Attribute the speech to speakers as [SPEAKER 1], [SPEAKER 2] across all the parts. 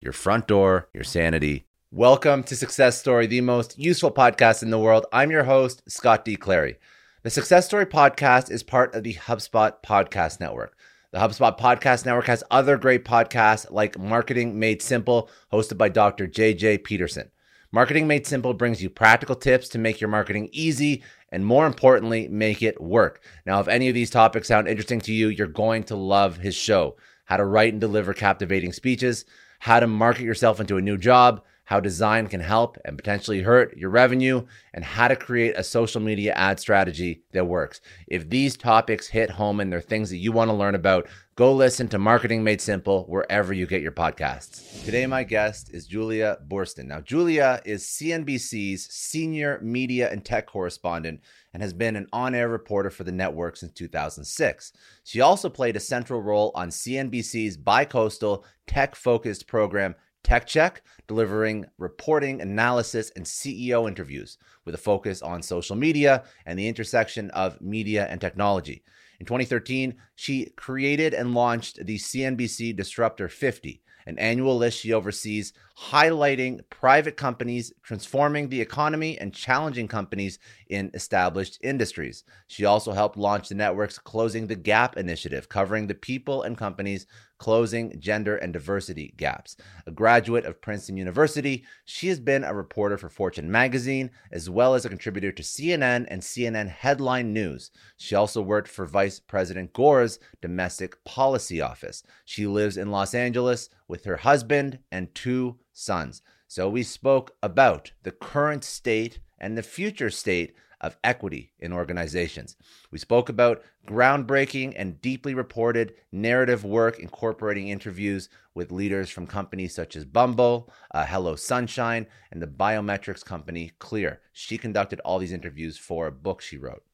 [SPEAKER 1] your front door, your sanity. Welcome to Success Story, the most useful podcast in the world. I'm your host, Scott D. Clary. The Success Story podcast is part of the HubSpot Podcast Network. The HubSpot Podcast Network has other great podcasts like Marketing Made Simple, hosted by Dr. JJ Peterson. Marketing Made Simple brings you practical tips to make your marketing easy and, more importantly, make it work. Now, if any of these topics sound interesting to you, you're going to love his show How to Write and Deliver Captivating Speeches how to market yourself into a new job, how design can help and potentially hurt your revenue, and how to create a social media ad strategy that works. If these topics hit home and they're things that you want to learn about, go listen to Marketing Made Simple wherever you get your podcasts. Today, my guest is Julia Boorstin. Now, Julia is CNBC's senior media and tech correspondent and has been an on air reporter for the network since 2006. She also played a central role on CNBC's bicoastal tech focused program, Tech Check, delivering reporting, analysis, and CEO interviews with a focus on social media and the intersection of media and technology. In 2013, she created and launched the CNBC Disruptor 50, an annual list she oversees highlighting private companies transforming the economy and challenging companies in established industries. She also helped launch the network's Closing the Gap initiative, covering the people and companies closing gender and diversity gaps. A graduate of Princeton University, she has been a reporter for Fortune magazine, as well as a contributor to CNN and CNN Headline News. She also worked for Vice President Gore's domestic policy office. She lives in Los Angeles with her husband and two sons. So we spoke about the current state and the future state of equity in organizations. We spoke about groundbreaking and deeply reported narrative work incorporating interviews with leaders from companies such as Bumble, uh, Hello Sunshine, and the biometrics company Clear. She conducted all these interviews for a book she wrote.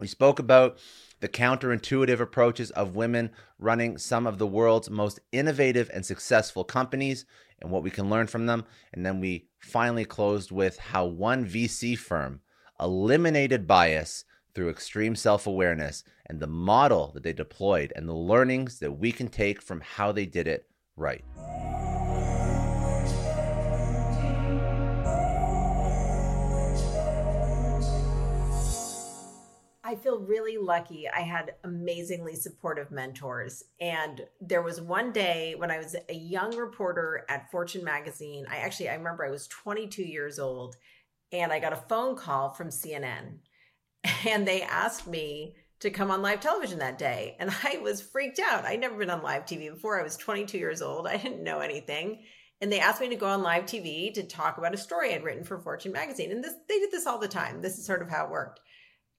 [SPEAKER 1] We spoke about the counterintuitive approaches of women running some of the world's most innovative and successful companies and what we can learn from them. And then we finally closed with how one VC firm eliminated bias through extreme self awareness and the model that they deployed and the learnings that we can take from how they did it right.
[SPEAKER 2] I feel really lucky. I had amazingly supportive mentors. And there was one day when I was a young reporter at Fortune magazine. I actually I remember I was 22 years old and I got a phone call from CNN and they asked me to come on live television that day. And I was freaked out. I'd never been on live TV before. I was 22 years old. I didn't know anything. And they asked me to go on live TV to talk about a story I'd written for Fortune magazine. And this they did this all the time. This is sort of how it worked.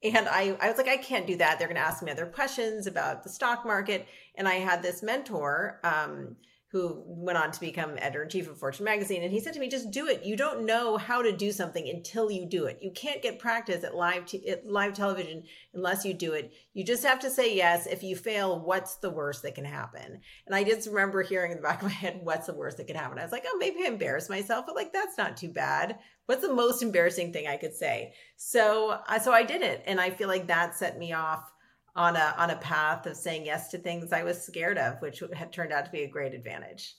[SPEAKER 2] And I, I was like, I can't do that. They're going to ask me other questions about the stock market. And I had this mentor, um, who went on to become editor in chief of Fortune magazine. And he said to me, just do it. You don't know how to do something until you do it. You can't get practice at live, at live television unless you do it. You just have to say yes. If you fail, what's the worst that can happen? And I just remember hearing in the back of my head, what's the worst that could happen? I was like, oh, maybe I embarrass myself, but like, that's not too bad. What's the most embarrassing thing I could say? So, uh, so I did it. And I feel like that set me off on a on a path of saying yes to things I was scared of, which had turned out to be a great advantage.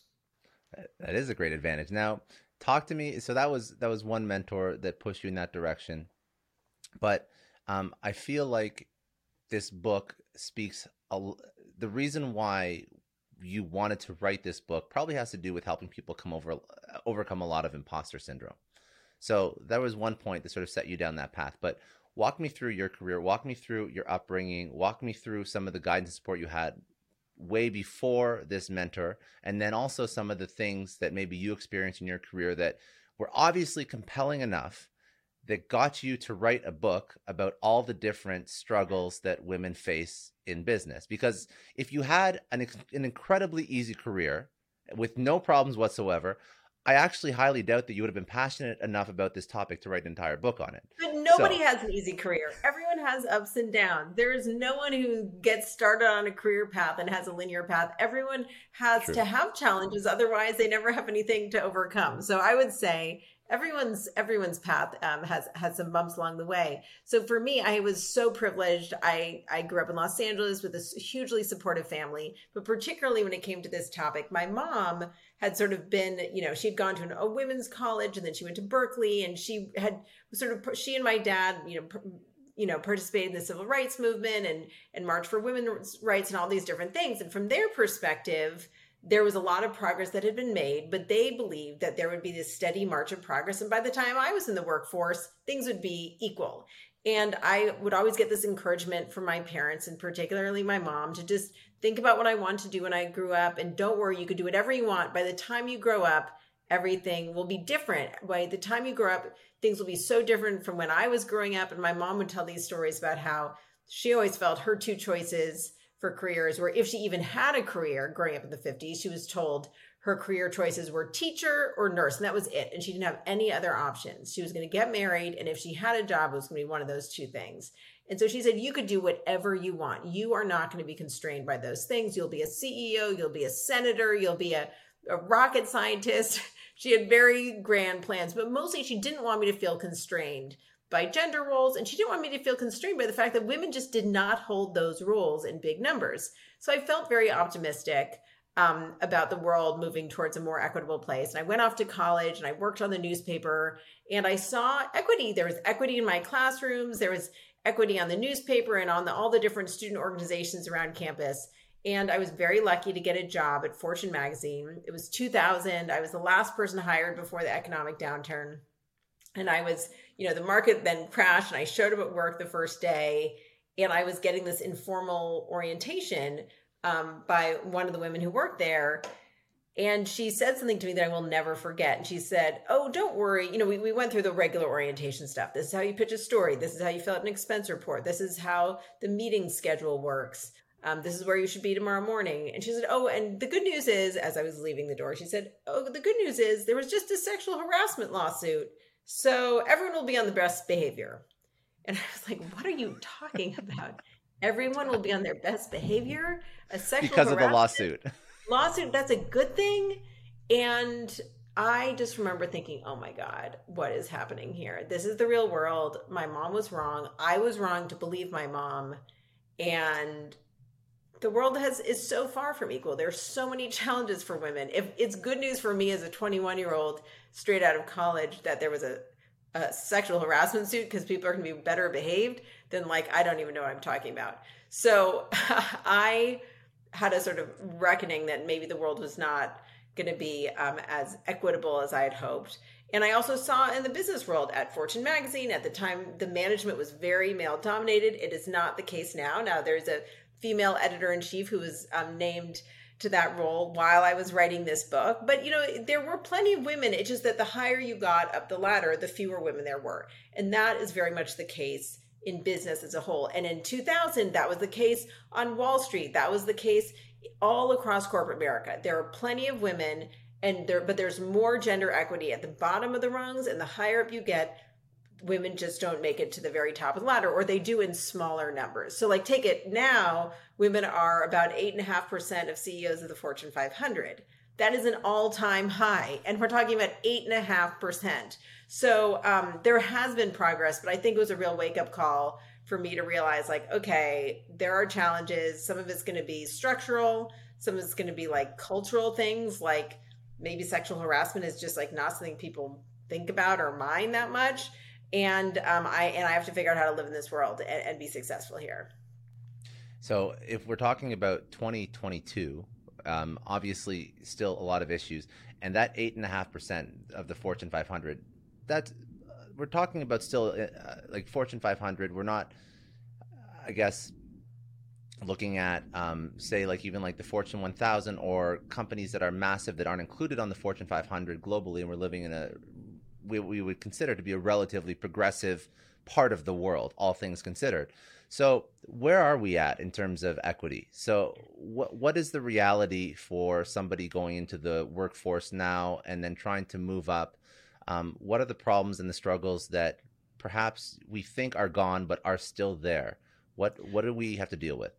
[SPEAKER 1] That is a great advantage. Now, talk to me. So that was that was one mentor that pushed you in that direction, but um, I feel like this book speaks. A, the reason why you wanted to write this book probably has to do with helping people come over overcome a lot of imposter syndrome. So that was one point that sort of set you down that path. But walk me through your career, walk me through your upbringing, walk me through some of the guidance and support you had way before this mentor, and then also some of the things that maybe you experienced in your career that were obviously compelling enough that got you to write a book about all the different struggles that women face in business. Because if you had an, an incredibly easy career with no problems whatsoever, I actually highly doubt that you would have been passionate enough about this topic to write an entire book on it.
[SPEAKER 2] But nobody so. has an easy career. Everyone has ups and downs. There is no one who gets started on a career path and has a linear path. Everyone has True. to have challenges, otherwise they never have anything to overcome. So I would say everyone's everyone's path um, has has some bumps along the way. So for me, I was so privileged. I I grew up in Los Angeles with a hugely supportive family, but particularly when it came to this topic, my mom had sort of been, you know, she'd gone to an, a women's college and then she went to Berkeley and she had sort of, she and my dad, you know, you know, participated in the civil rights movement and, and march for women's rights and all these different things. And from their perspective, there was a lot of progress that had been made, but they believed that there would be this steady march of progress. And by the time I was in the workforce, things would be equal. And I would always get this encouragement from my parents and particularly my mom to just think about what I want to do when I grew up and don't worry, you could do whatever you want. By the time you grow up, everything will be different. By the time you grow up, things will be so different from when I was growing up. And my mom would tell these stories about how she always felt her two choices for careers were if she even had a career growing up in the 50s, she was told her career choices were teacher or nurse, and that was it. And she didn't have any other options. She was going to get married, and if she had a job, it was going to be one of those two things. And so she said, You could do whatever you want. You are not going to be constrained by those things. You'll be a CEO, you'll be a senator, you'll be a, a rocket scientist. She had very grand plans, but mostly she didn't want me to feel constrained by gender roles. And she didn't want me to feel constrained by the fact that women just did not hold those roles in big numbers. So I felt very optimistic um, about the world moving towards a more equitable place. And I went off to college and I worked on the newspaper and I saw equity. There was equity in my classrooms, there was equity on the newspaper and on the, all the different student organizations around campus. And I was very lucky to get a job at Fortune magazine. It was 2000. I was the last person hired before the economic downturn. And I was, you know, the market then crashed and I showed up at work the first day and I was getting this informal orientation um, by one of the women who worked there. And she said something to me that I will never forget. And she said, Oh, don't worry. You know, we, we went through the regular orientation stuff. This is how you pitch a story. This is how you fill out an expense report. This is how the meeting schedule works. Um, this is where you should be tomorrow morning. And she said, Oh, and the good news is, as I was leaving the door, she said, Oh, the good news is there was just a sexual harassment lawsuit. So everyone will be on the best behavior. And I was like, What are you talking about? everyone will be on their best behavior. A sexual
[SPEAKER 1] because of the lawsuit.
[SPEAKER 2] Lawsuit, that's a good thing. And I just remember thinking, oh my God, what is happening here? This is the real world. My mom was wrong. I was wrong to believe my mom. And the world has is so far from equal. There's so many challenges for women. If it's good news for me as a 21 year old straight out of college that there was a, a sexual harassment suit because people are going to be better behaved, then like I don't even know what I'm talking about. So I had a sort of reckoning that maybe the world was not going to be um, as equitable as I had hoped. And I also saw in the business world at Fortune magazine at the time, the management was very male dominated. It is not the case now. Now there's a female editor in chief who was um, named to that role while I was writing this book. But you know, there were plenty of women. It's just that the higher you got up the ladder, the fewer women there were. And that is very much the case in business as a whole. And in 2000, that was the case on Wall Street. That was the case all across corporate America. There are plenty of women and there but there's more gender equity at the bottom of the rungs and the higher up you get, women just don't make it to the very top of the ladder or they do in smaller numbers. So like take it now, women are about 8.5% of CEOs of the Fortune 500. That is an all-time high, and we're talking about eight and a half percent. So um, there has been progress, but I think it was a real wake-up call for me to realize, like, okay, there are challenges. Some of it's going to be structural. Some of it's going to be like cultural things, like maybe sexual harassment is just like not something people think about or mind that much. And um, I and I have to figure out how to live in this world and, and be successful here.
[SPEAKER 1] So if we're talking about 2022 um, obviously, still a lot of issues, and that eight and a half percent of the Fortune 500, that's we're talking about still uh, like Fortune 500. We're not, I guess, looking at um, say like even like the Fortune 1000 or companies that are massive that aren't included on the Fortune 500 globally, and we're living in a we, we would consider to be a relatively progressive part of the world, all things considered. So, where are we at in terms of equity? So, what what is the reality for somebody going into the workforce now and then trying to move up? Um, what are the problems and the struggles that perhaps we think are gone but are still there? What what do we have to deal with?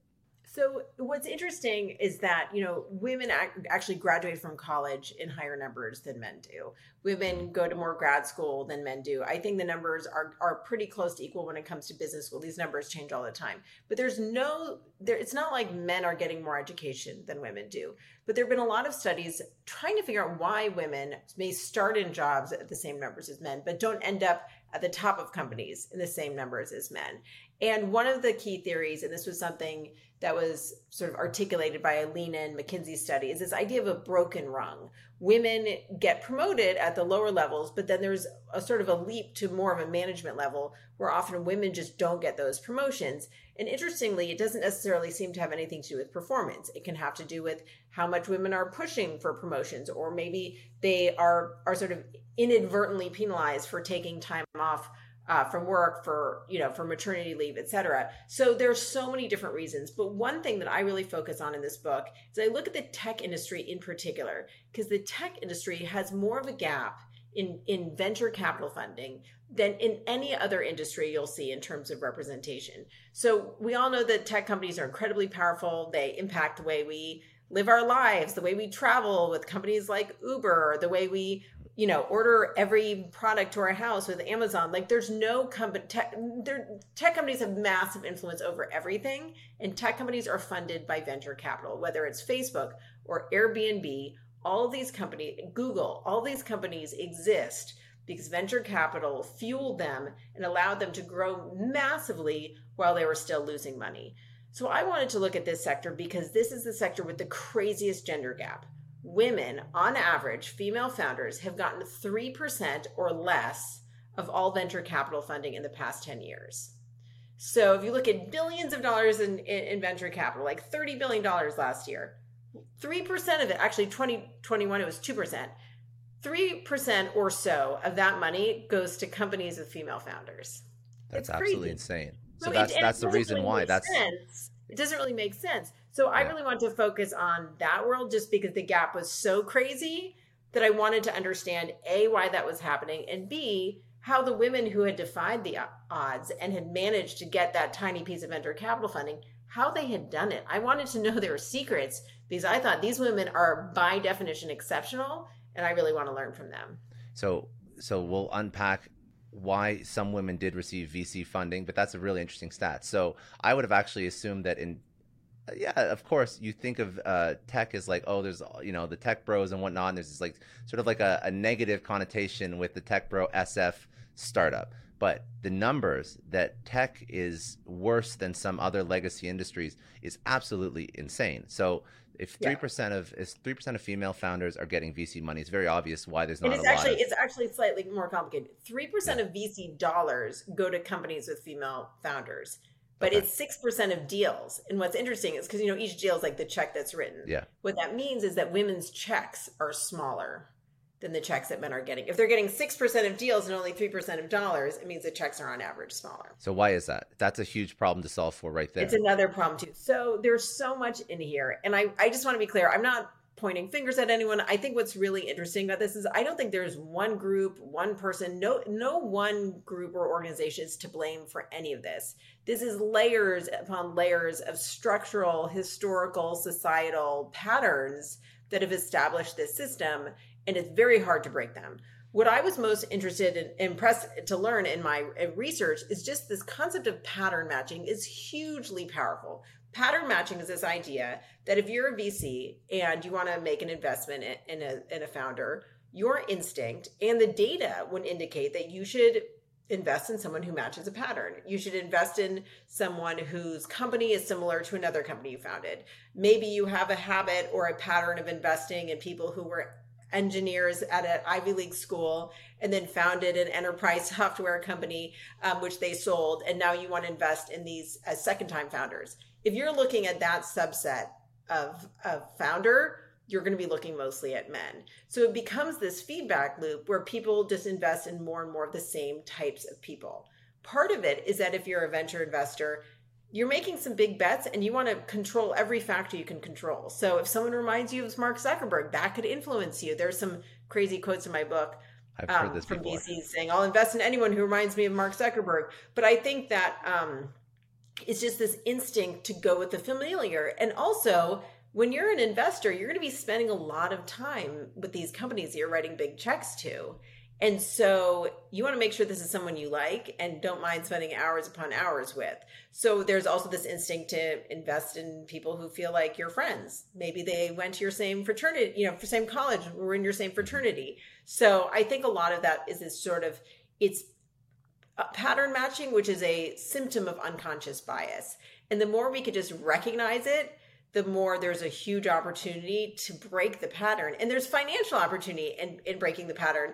[SPEAKER 2] So what's interesting is that you know women actually graduate from college in higher numbers than men do. Women go to more grad school than men do. I think the numbers are are pretty close to equal when it comes to business school. These numbers change all the time, but there's no there. It's not like men are getting more education than women do. But there have been a lot of studies trying to figure out why women may start in jobs at the same numbers as men, but don't end up at the top of companies in the same numbers as men. And one of the key theories, and this was something that was sort of articulated by a Lean In and McKinsey study, is this idea of a broken rung. Women get promoted at the lower levels, but then there's a sort of a leap to more of a management level where often women just don't get those promotions. And interestingly, it doesn't necessarily seem to have anything to do with performance. It can have to do with how much women are pushing for promotions, or maybe they are are sort of inadvertently penalized for taking time off uh, from work for you know for maternity leave etc so there's so many different reasons. But one thing that i really focus on in this book is i look at the tech industry in particular because the tech industry has more of a gap in in venture capital funding than in any other industry you'll see in terms of representation. So we all know that tech companies are incredibly powerful. They impact the way we live our lives the way we travel with companies like uber the way we you know order every product to our house with amazon. Like there's no company tech, tech companies have massive influence over everything and tech companies are funded by venture capital whether it's facebook or airbnb. All these companies google all these companies exist because venture capital fueled them and allowed them to grow massively while they were still losing money. So i wanted to look at this sector because this is the sector with the craziest gender gap women, on average, female founders have gotten 3% or less of all venture capital funding in the past 10 years. So if you look at billions of dollars in, in, in venture capital, like $30 billion last year, 3% of it, actually 2021, it was 2%. 3% or so of that money goes to companies with female founders.
[SPEAKER 1] That's absolutely insane. So, so that's that's the reason really why. That's
[SPEAKER 2] sense. it doesn't really make sense. So I really want to focus on that world just because the gap was so crazy that I wanted to understand A, why that was happening, and B, how the women who had defied the odds and had managed to get that tiny piece of venture capital funding, how they had done it. I wanted to know their secrets because I thought these women are by definition exceptional and I really want to learn from them.
[SPEAKER 1] So so we'll unpack why some women did receive VC funding, but that's a really interesting stat. So I would have actually assumed that in yeah, of course, you think of uh, tech as like, oh, there's you know the tech bros and whatnot. And there's this like sort of like a, a negative connotation with the tech bro SF startup. But the numbers that tech is worse than some other legacy industries is absolutely insane. So if three yeah. percent of is three percent of female founders are getting VC money, it's very obvious why there's not.
[SPEAKER 2] And it's actually of... it's actually slightly more complicated. Three percent yeah. of VC dollars go to companies with female founders but okay. it's six percent of deals. And what's interesting is because you know each deal is like the check that's written.
[SPEAKER 1] Yeah.
[SPEAKER 2] What that means is that women's checks are smaller than the checks that men are getting. If they're getting 6% of deals and only 3% of dollars, it means the checks are on average smaller.
[SPEAKER 1] So why is that? That's a huge problem to solve for right there.
[SPEAKER 2] It's another problem too. So there's so much in here. And I, I just want to be clear. I'm not pointing fingers at anyone. I think what's really interesting about this is I don't think there's one group, one person, no no one group or organization is to blame for any of this. This is layers upon layers of structural, historical, societal patterns that have established this system and it's very hard to break them. What I was most interested in impressed to learn in my research is just this concept of pattern matching is hugely powerful. Pattern matching is this idea that if you're a VC and you want to make an investment in a, in a founder, your instinct and the data would indicate that you should invest in someone who matches a pattern. You should invest in someone whose company is similar to another company you founded. Maybe you have a habit or a pattern of investing in people who were engineers at an Ivy League school and then founded an enterprise software company, um, which they sold. And now you want to invest in these as second time founders. If you're looking at that subset of, of founder, you're going to be looking mostly at men. So it becomes this feedback loop where people just invest in more and more of the same types of people. Part of it is that if you're a venture investor, you're making some big bets and you want to control every factor you can control. So if someone reminds you of Mark Zuckerberg, that could influence you. There's some crazy quotes in my book
[SPEAKER 1] um,
[SPEAKER 2] from
[SPEAKER 1] before.
[SPEAKER 2] VCs saying, I'll invest in anyone who reminds me of Mark Zuckerberg. But I think that um, it's just this instinct to go with the familiar. And also, when you're an investor, you're going to be spending a lot of time with these companies that you're writing big checks to. And so you want to make sure this is someone you like and don't mind spending hours upon hours with. So there's also this instinct to invest in people who feel like your friends. Maybe they went to your same fraternity, you know, for same college, were in your same fraternity. So I think a lot of that is this sort of it's pattern matching, which is a symptom of unconscious bias. And the more we could just recognize it, the more there's a huge opportunity to break the pattern. And there's financial opportunity in, in breaking the pattern.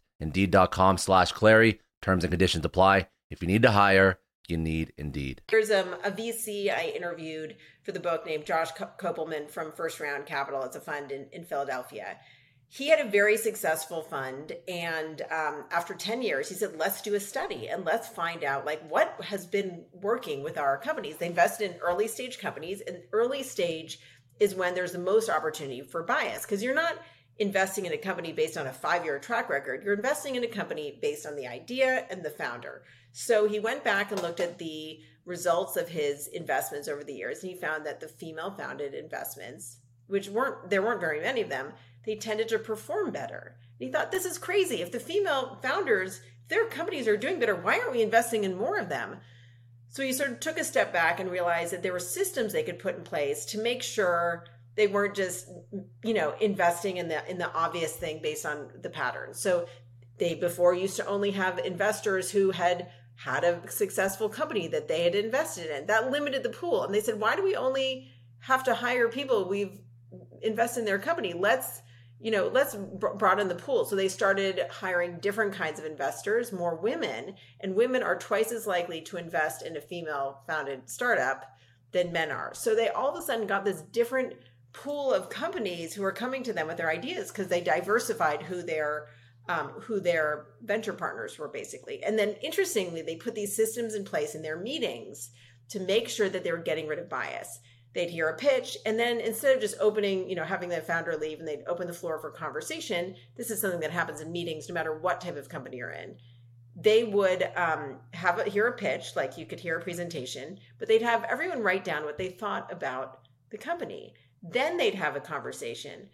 [SPEAKER 1] Indeed.com slash Clary. Terms and conditions apply. If you need to hire, you need Indeed.
[SPEAKER 2] There's um, a VC I interviewed for the book named Josh Kopelman from First Round Capital. It's a fund in, in Philadelphia he had a very successful fund and um, after 10 years he said let's do a study and let's find out like what has been working with our companies they invested in early stage companies and early stage is when there's the most opportunity for bias because you're not investing in a company based on a five year track record you're investing in a company based on the idea and the founder so he went back and looked at the results of his investments over the years and he found that the female founded investments which weren't there weren't very many of them they tended to perform better. And he thought, this is crazy. If the female founders, their companies are doing better, why aren't we investing in more of them? So he sort of took a step back and realized that there were systems they could put in place to make sure they weren't just, you know, investing in the in the obvious thing based on the pattern. So they before used to only have investors who had had a successful company that they had invested in. That limited the pool. And they said, why do we only have to hire people we've invested in their company? Let's you know, let's broaden the pool. So they started hiring different kinds of investors, more women, and women are twice as likely to invest in a female founded startup than men are. So they all of a sudden got this different pool of companies who are coming to them with their ideas because they diversified who their um, who their venture partners were basically. And then interestingly, they put these systems in place in their meetings to make sure that they were getting rid of bias they'd hear a pitch and then instead of just opening you know having the founder leave and they'd open the floor for conversation this is something that happens in meetings no matter what type of company you're in they would um, have a, hear a pitch like you could hear a presentation but they'd have everyone write down what they thought about the company then they'd have a conversation.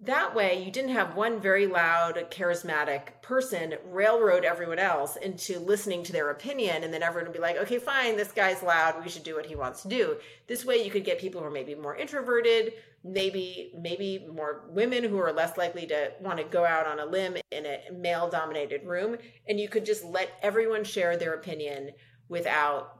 [SPEAKER 2] That way you didn't have one very loud charismatic person railroad everyone else into listening to their opinion and then everyone would be like okay fine this guy's loud. We should do what he wants to do. This way you could get people who are maybe more introverted maybe maybe more women who are less likely to want to go out on a limb in a male dominated room and you could just let everyone share their opinion without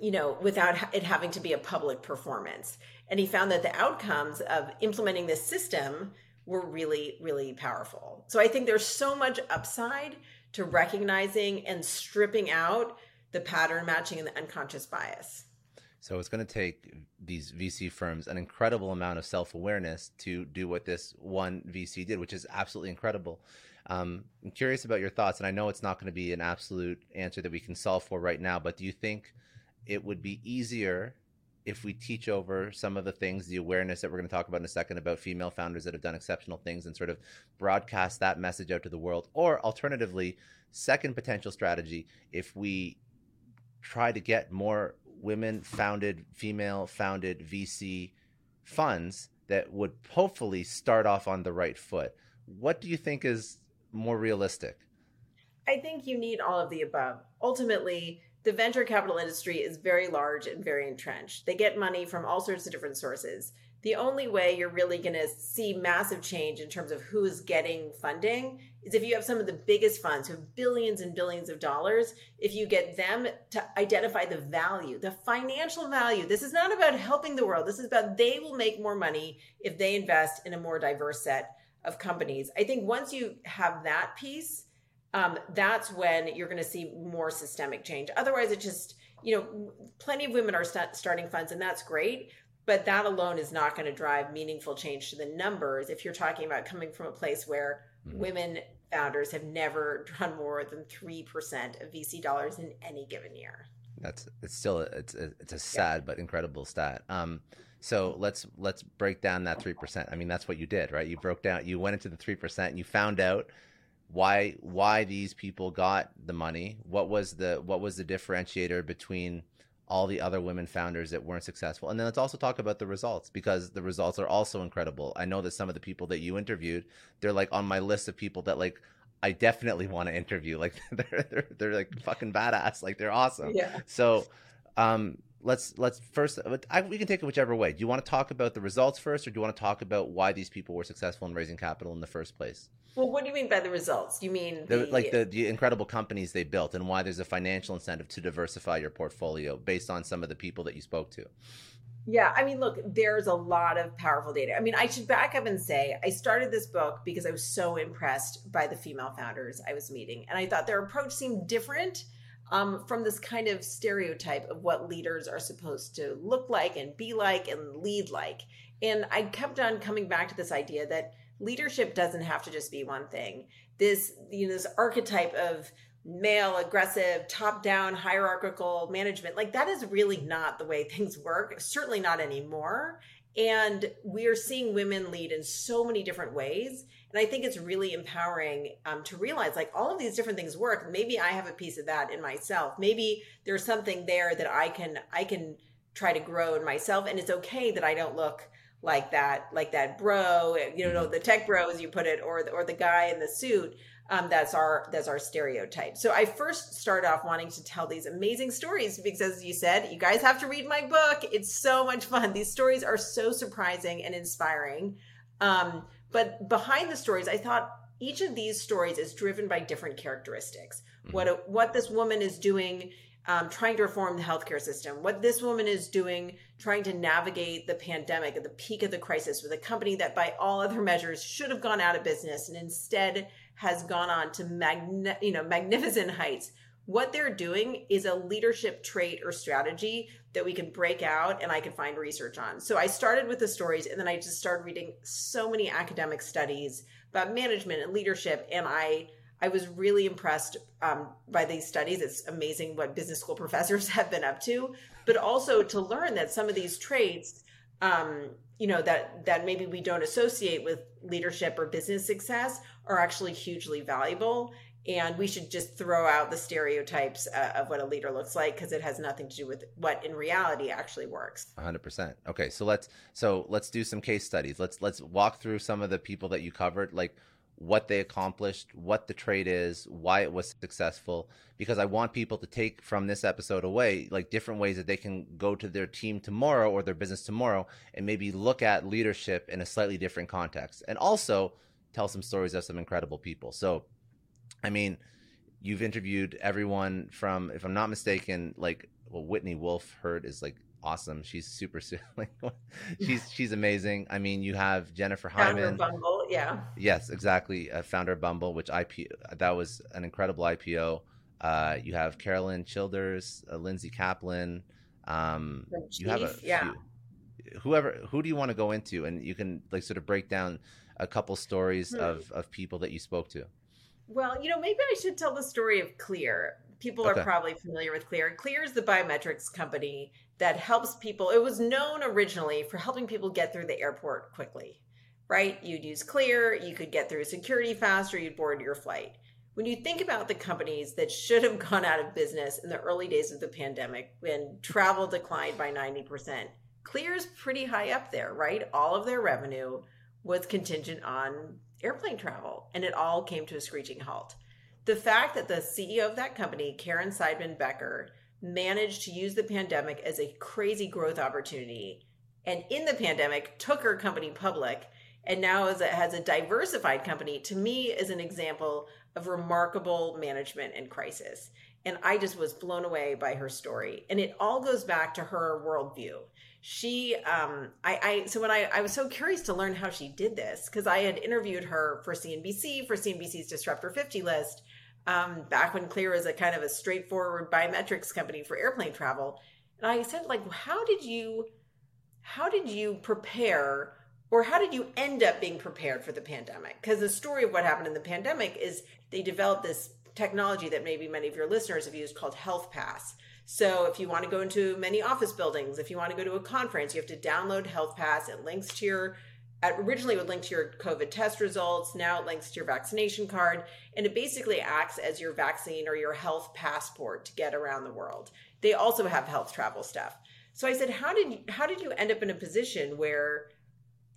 [SPEAKER 2] you know without it having to be a public performance and he found that the outcomes of implementing this system were really, really powerful. So I think there's so much upside to recognizing and stripping out the pattern matching and the unconscious bias.
[SPEAKER 1] So it's going to take these VC firms an incredible amount of self awareness to do what this one VC did, which is absolutely incredible. Um, I'm curious about your thoughts, and I know it's not going to be an absolute answer that we can solve for right now, but do you think it would be easier if we teach over some of the things, the awareness that we're going to talk about in a second about female founders that have done exceptional things and sort of broadcast that message out to the world. Or alternatively, second potential strategy, if we try to get more women founded, female founded VC funds that would hopefully start off on the right foot. What do you think is more realistic?
[SPEAKER 2] I think you need all of the above. Ultimately, the venture capital industry is very large and very entrenched. They get money from all sorts of different sources. The only way you're really going to see massive change in terms of who's getting funding is if you have some of the biggest funds who have billions and billions of dollars. If you get them to identify the value, the financial value, this is not about helping the world. This is about they will make more money if they invest in a more diverse set of companies. I think once you have that piece, um, that's when you're going to see more systemic change. Otherwise, it just, you know, plenty of women are st- starting funds, and that's great. But that alone is not going to drive meaningful change to the numbers if you're talking about coming from a place where mm-hmm. women founders have never drawn more than 3% of VC dollars in any given year.
[SPEAKER 1] That's it's still a, it's a, it's a sad yeah. but incredible stat. Um, so let's let's break down that three percent. I mean, that's what you did, right? You broke down. You went into the three percent. And You found out why why these people got the money. What was the what was the differentiator between all the other women founders that weren't successful? And then let's also talk about the results because the results are also incredible. I know that some of the people that you interviewed they're like on my list of people that like i definitely want to interview. Like they're, they're they're like fucking badass. Like they're awesome.
[SPEAKER 2] Yeah.
[SPEAKER 1] So um let's let's first I, we can take it whichever way. Do you want to talk about the results first or do you want to talk about why these people were successful in raising capital in the first place
[SPEAKER 2] well, what do you mean by the results? You mean the,
[SPEAKER 1] like the, the incredible companies they built and why there's a financial incentive to diversify your portfolio based on some of the people that you spoke to.
[SPEAKER 2] Yeah, I mean, look, there's a lot of powerful data. I mean, I should back up and say I started this book because I was so impressed by the female founders I was meeting, and I thought their approach seemed different um, from this kind of stereotype of what leaders are supposed to look like and be like and lead like. And I kept on coming back to this idea that leadership doesn't have to just be one thing. This, you know, this archetype of male, aggressive, top down, hierarchical management, like that is really not the way things work, certainly not anymore. And we are seeing women lead in so many different ways. And I think it's really empowering um, to realize like all of these different things work. Maybe I have a piece of that in myself. Maybe there's something there that I can, I can try to grow in myself. And it's okay that I don't look like that like that bro you know mm-hmm. the tech bro as you put it or the, or the guy in the suit um, that's our that's our stereotype. So i first started off wanting to tell these amazing stories because as you said you guys have to read my book. It's so much fun. These stories are so surprising and inspiring. Um, but behind the stories i thought each of these stories is driven by different characteristics. Mm-hmm. what a, what this woman is doing um, trying to reform the healthcare system. What this woman is doing, trying to navigate the pandemic at the peak of the crisis with a company that, by all other measures, should have gone out of business and instead has gone on to magne- you know magnificent heights. What they're doing is a leadership trait or strategy that we can break out and I can find research on. So I started with the stories and then I just started reading so many academic studies about management and leadership and I I was really impressed um, by these studies. It's amazing what business school professors have been up to, but also to learn that some of these traits, um, you know, that that maybe we don't associate with leadership or business success, are actually hugely valuable. And we should just throw out the stereotypes uh, of what a leader looks like because it has nothing to do with what in reality actually works.
[SPEAKER 1] 100%. Okay, so let's so let's do some case studies. Let's let's walk through some of the people that you covered. Like what they accomplished, what the trade is, why it was successful, because I want people to take from this episode away like different ways that they can go to their team tomorrow or their business tomorrow and maybe look at leadership in a slightly different context and also tell some stories of some incredible people. So, I mean, you've interviewed everyone from, if I'm not mistaken, like, well, Whitney Wolfe Herd is like awesome. She's super like she's she's amazing. I mean, you have Jennifer Hyman.
[SPEAKER 2] Bumble, yeah.
[SPEAKER 1] Yes, exactly. Uh, founder of Bumble, which IP that was an incredible IPO. Uh, you have Carolyn Childers, uh, Lindsay Kaplan. Um,
[SPEAKER 2] you have a yeah.
[SPEAKER 1] Few, whoever who do you want to go into, and you can like sort of break down a couple stories hmm. of of people that you spoke to.
[SPEAKER 2] Well, you know, maybe I should tell the story of Clear. People okay. are probably familiar with Clear. Clear is the biometrics company that helps people. It was known originally for helping people get through the airport quickly, right? You'd use Clear, you could get through security faster, you'd board your flight. When you think about the companies that should have gone out of business in the early days of the pandemic when travel declined by 90%, Clear's pretty high up there, right? All of their revenue was contingent on airplane travel, and it all came to a screeching halt. The fact that the CEO of that company, Caryn Seidman Becker, managed to use the pandemic as a crazy growth opportunity and in the pandemic took her company public and now a, has a diversified company to me is an example of remarkable management in crisis. And i just was blown away by her story. And it all goes back to her worldview. She um i i so when i i was so curious to learn how she did this because i had interviewed her for cnbc for cnbc's disruptor 50 list um, back when Clear was a kind of a straightforward biometrics company for airplane travel. And I said, like, how did you, how did you prepare, or how did you end up being prepared for the pandemic? Because the story of what happened in the pandemic is they developed this technology that maybe many of your listeners have used called Health Pass. So if you want to go into many office buildings, if you want to go to a conference, you have to download Health Pass. It links to your originally it would link to your COVID test results. Now it links to your vaccination card. And it basically acts as your vaccine or your health passport to get around the world. They also have health travel stuff. So I said, how did you, how did you end up in a position where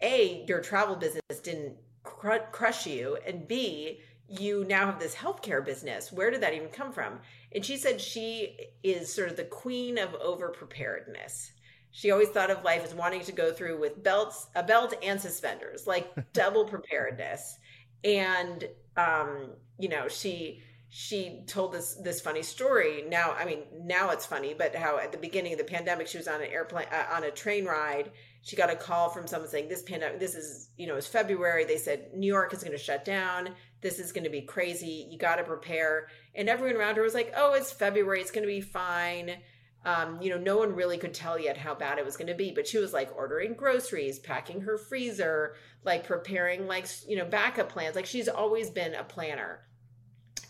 [SPEAKER 2] a your travel business didn't cr- crush you, and b you now have this healthcare business. Where did that even come from? And she said she is sort of the queen of over preparedness. She always thought of life as wanting to go through with belts, a belt and suspenders, like double preparedness. And um, you know, she she told this this funny story. Now, I mean, now it's funny, but how at the beginning of the pandemic, she was on an airplane uh, on a train ride. She got a call from someone saying, "This pandemic, this is you know, it's February." They said New York is going to shut down. This is going to be crazy. You got to prepare. And everyone around her was like, "Oh, it's February. It's going to be fine." Um, you know, no one really could tell yet how bad it was going to be, but she was like ordering groceries, packing her freezer, like preparing like, you know, backup plans. Like she's always been a planner.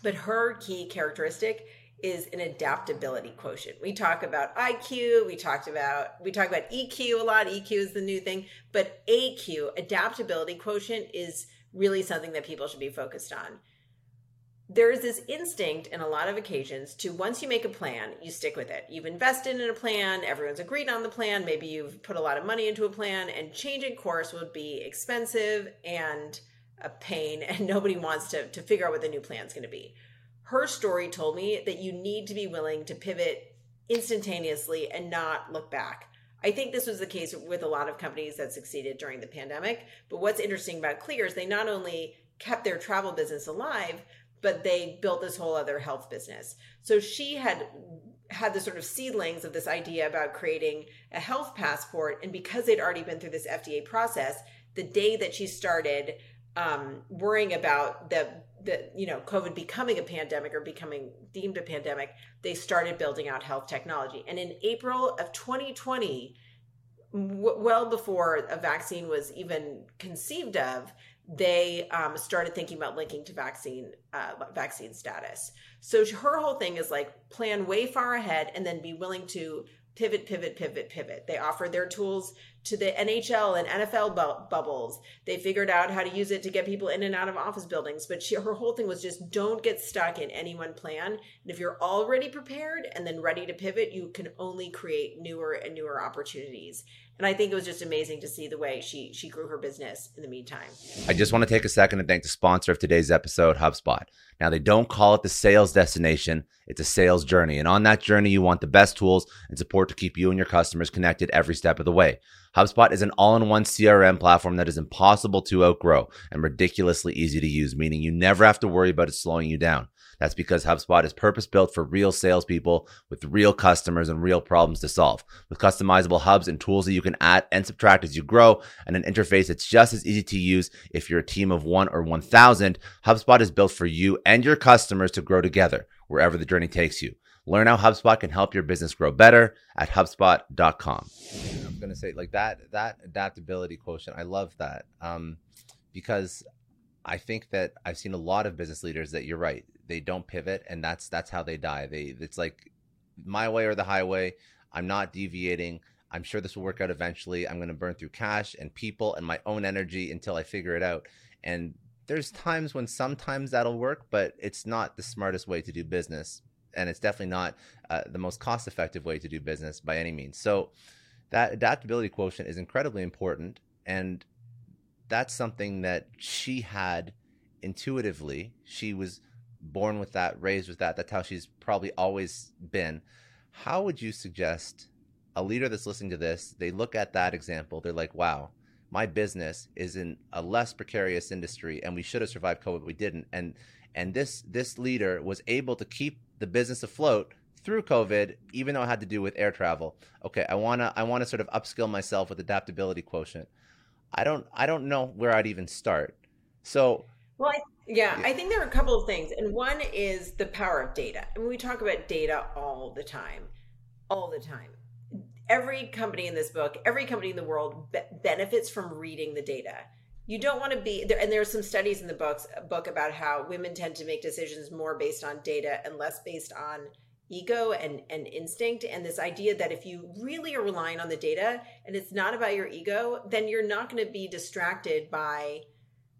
[SPEAKER 2] But her key characteristic is an adaptability quotient. We talk about IQ, we talked about we talk about EQ a lot. EQ is the new thing, but AQ, adaptability quotient is really something that people should be focused on there is this instinct in a lot of occasions to once you make a plan, you stick with it. You've invested in a plan, everyone's agreed on the plan, maybe you've put a lot of money into a plan, and changing course would be expensive and a pain, and nobody wants to, to figure out what the new plan is going to be. Her story told me that you need to be willing to pivot instantaneously and not look back. I think this was the case with a lot of companies that succeeded during the pandemic. But what's interesting about Clear is they not only kept their travel business alive, but they built this whole other health business. So she had had the sort of seedlings of this idea about creating a health passport. And because they'd already been through this FDA process, the day that she started um, worrying about the the you know COVID becoming a pandemic or becoming deemed a pandemic, they started building out health technology. And in April of 2020, w- well before a vaccine was even conceived of, they um, started thinking about linking to vaccine uh, vaccine status. So her whole thing is like plan way far ahead and then be willing to pivot, pivot, pivot, pivot. They offer their tools to the NHL and NFL bu- bubbles. They figured out how to use it to get people in and out of office buildings. But she, her whole thing was just don't get stuck in any one plan. And if you're already prepared and then ready to pivot, you can only create newer and newer opportunities. And I think it was just amazing to see the way she she grew her business in the meantime.
[SPEAKER 1] I just want to take a second to thank the sponsor of today's episode, HubSpot. Now, they don't call it the sales destination, it's a sales journey. And on that journey, you want the best tools and support to keep you and your customers connected every step of the way. HubSpot is an all in one CRM platform that is impossible to outgrow and ridiculously easy to use, meaning you never have to worry about it slowing you down. That's because HubSpot is purpose built for real salespeople with real customers and real problems to solve. With customizable hubs and tools that you can add and subtract as you grow, and an interface that's just as easy to use if you're a team of one or 1,000, HubSpot is built for you and your customers to grow together wherever the journey takes you. Learn how HubSpot can help your business grow better at HubSpot.com. I'm going to say like that that adaptability quotient. I love that um, because I think that I've seen a lot of business leaders that you're right. They don't pivot, and that's that's how they die. They it's like my way or the highway. I'm not deviating. I'm sure this will work out eventually. I'm going to burn through cash and people and my own energy until I figure it out. And there's times when sometimes that'll work, but it's not the smartest way to do business and it's definitely not uh, the most cost effective way to do business by any means. So that adaptability quotient is incredibly important and that's something that she had intuitively. She was born with that, raised with that. That's how she's probably always been. How would you suggest a leader that's listening to this, they look at that example, they're like, wow, my business is in a less precarious industry and we should have survived COVID, but we didn't. And and this this leader was able to keep the business afloat through COVID, even though it had to do with air travel. Okay, I wanna I wanna sort of upskill myself with adaptability quotient. I don't I don't know where I'd even start. So
[SPEAKER 2] well, I, yeah, yeah, I think there are a couple of things, and one is the power of data. Mean, we talk about data all the time, all the time. Every company in this book, every company in the world be- benefits from reading the data you don't want to be there and there are some studies in the books book about how women tend to make decisions more based on data and less based on ego and, and instinct and this idea that if you really are relying on the data and it's not about your ego then you're not going to be distracted by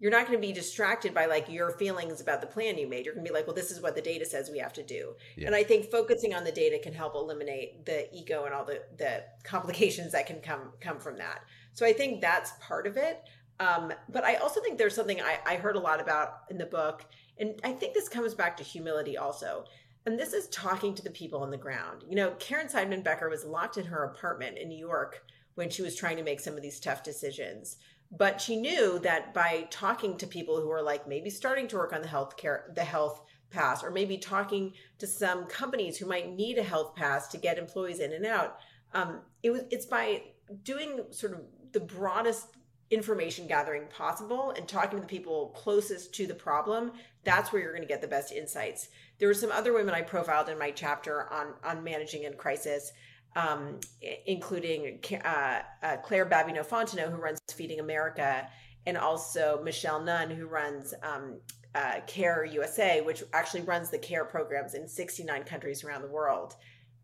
[SPEAKER 2] you're not going to be distracted by like your feelings about the plan you made you're going to be like well this is what the data says we have to do yeah. and i think focusing on the data can help eliminate the ego and all the the complications that can come come from that so i think that's part of it um, but I also think there's something I, I heard a lot about in the book, and I think this comes back to humility also. And this is talking to the people on the ground. You know, Caryn Seidman Becker was locked in her apartment in New York when she was trying to make some of these tough decisions. But she knew that by talking to people who are like maybe starting to work on the health care, the health pass, or maybe talking to some companies who might need a health pass to get employees in and out, um, it was it's by doing sort of the broadest information gathering possible and talking to the people closest to the problem that's where you're going to get the best insights. There were some other women i profiled in my chapter on on managing in crisis um, including uh, uh, claire babineaux fontenot who runs feeding america and also michelle nunn who runs um, uh, care usa which actually runs the care programs in 69 countries around the world.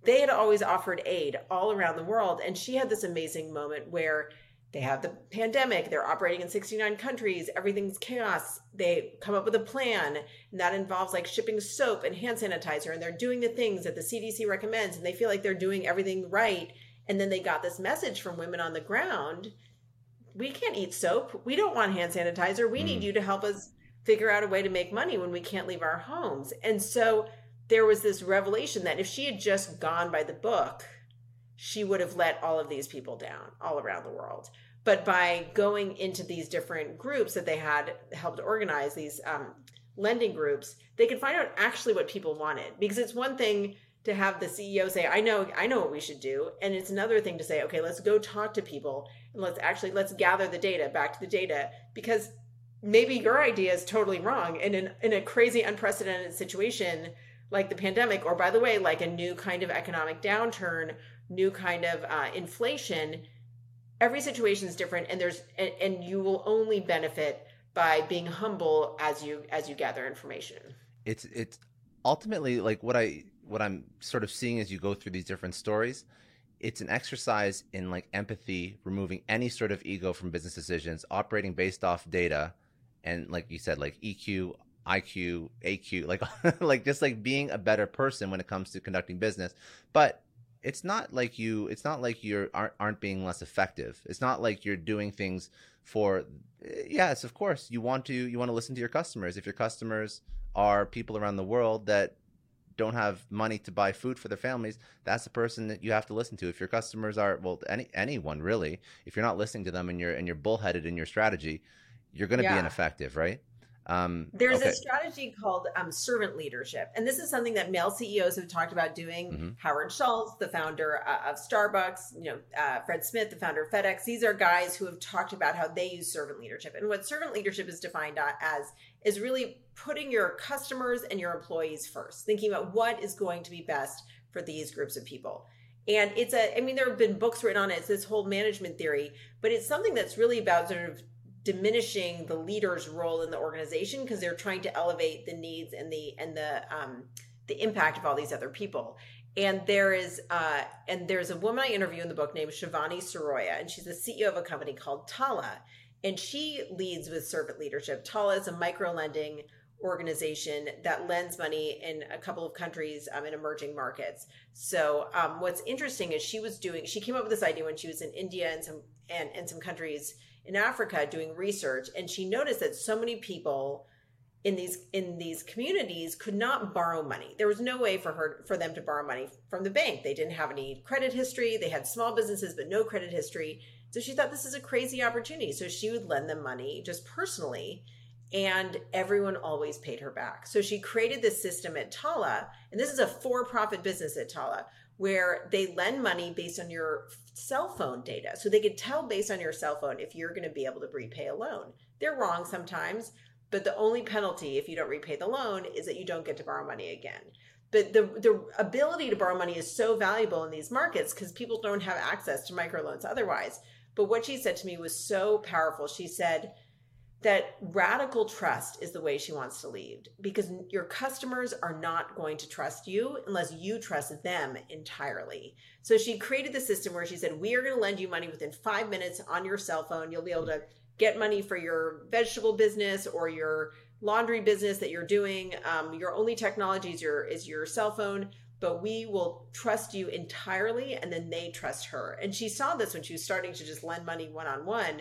[SPEAKER 2] They had always offered aid all around the world and she had this amazing moment where they have the pandemic they're operating in 69 countries everything's chaos. They come up with a plan and that involves like shipping soap and hand sanitizer and they're doing the things that the cdc recommends and they feel like they're doing everything right. And then they got this message from women on the ground we can't eat soap. We don't want hand sanitizer. We mm. need you to help us figure out a way to make money when we can't leave our homes. And so there was this revelation that if she had just gone by the book she would have let all of these people down all around the world. But by going into these different groups that they had helped organize, these um, lending groups, they could find out actually what people wanted. Because it's one thing to have the CEO say, "I know, I know what we should do," and it's another thing to say, "Okay, let's go talk to people and let's actually let's gather the data, back to the data," because maybe your idea is totally wrong, and in in a crazy, unprecedented situation like the pandemic, or by the way, like a new kind of economic downturn, new kind of uh, inflation, every situation is different, and there's and, and you will only benefit by being humble as you as you gather information.
[SPEAKER 1] It's it's ultimately like what I what I'm sort of seeing as you go through these different stories, it's an exercise in like empathy, removing any sort of ego from business decisions, operating based off data, and like you said, like EQ, IQ, AQ, like like just like being a better person when it comes to conducting business. But it's not like you it's not like you aren't, aren't being less effective. It's not like you're doing things for eh, yes, of course, you want to you want to listen to your customers. If your customers are people around the world that don't have money to buy food for their families, that's the person that you have to listen to. If your customers are well, any anyone really, if you're not listening to them and you're and you're bullheaded in your strategy, you're going to yeah. be ineffective, right?
[SPEAKER 2] Um, There's okay. a strategy called um, servant leadership, and this is something that male CEOs have talked about doing. Mm-hmm. Howard Schultz, the founder uh, of Starbucks, you know, uh, Fred Smith, the founder of FedEx. These are guys who have talked about how they use servant leadership, and what servant leadership is defined as is really putting your customers and your employees first, thinking about what is going to be best for these groups of people. And it's a, I mean, there have been books written on it. It's this whole management theory, but it's something that's really about sort of diminishing the leader's role in the organization because they're trying to elevate the needs and the and the um, the impact of all these other people. And there is uh, and there's a woman I interview in the book named Shivani Siroya, and she's the CEO of a company called Tala, and she leads with servant leadership. Tala is a micro lending organization that lends money in a couple of countries um, in emerging markets. So um, what's interesting is she was doing she came up with this idea when she was in India and some and, and some countries in Africa doing research, and she noticed that so many people in these in these communities could not borrow money. There was no way for her for them to borrow money from the bank. They didn't have any credit history. They had small businesses but no credit history. So she thought this is a crazy opportunity. So she would lend them money just personally and everyone always paid her back. So she created this system at Tala, and this is a for-profit business at Tala where they lend money based on your cell phone data. So they could tell based on your cell phone if you're going to be able to repay a loan. They're wrong sometimes, but the only penalty if you don't repay the loan is that you don't get to borrow money again. But the, the ability to borrow money is so valuable in these markets because people don't have access to microloans otherwise. But what she said to me was so powerful. She said, that radical trust is the way she wants to lead because your customers are not going to trust you unless you trust them entirely. So she created the system where she said, We are going to lend you money within five minutes on your cell phone. You'll be able to get money for your vegetable business or your laundry business that you're doing. Um, your only technology is your, is your cell phone. But we will trust you entirely, and then they trust her. And she saw this when she was starting to just lend money one on one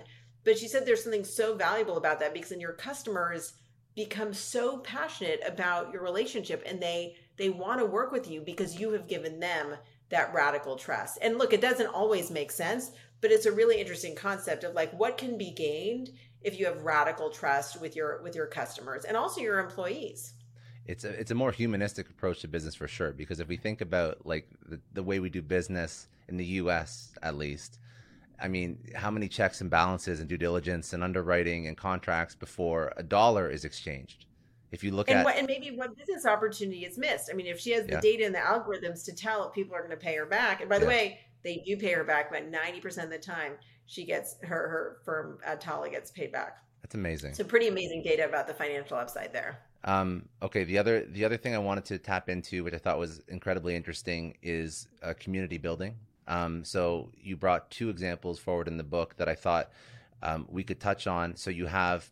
[SPEAKER 2] but she said there's something so valuable about that because then your customers become so passionate about your relationship and they they want to work with you because you have given them that radical trust. And look, it doesn't always make sense, but it's a really interesting concept of like what can be gained if you have radical trust with your with your customers and also your employees
[SPEAKER 1] it's a it's a more humanistic approach to business for sure because if we think about like the, the way we do business in the US at least I mean, how many checks and balances and due diligence and underwriting and contracts before a dollar is exchanged? If you look
[SPEAKER 2] and
[SPEAKER 1] at
[SPEAKER 2] what, and maybe what business opportunity is missed. I mean, if she has the yeah. data and the algorithms to tell if people are going to pay her back, and by the yeah. way, they do pay her back, but ninety percent of the time, she gets her her firm uh, Tala gets paid back.
[SPEAKER 1] That's amazing.
[SPEAKER 2] So pretty amazing data about the financial upside there.
[SPEAKER 1] Um, okay, the other the other thing I wanted to tap into, which I thought was incredibly interesting, is uh, community building. Um, so you brought two examples forward in the book that I thought um, we could touch on. So you have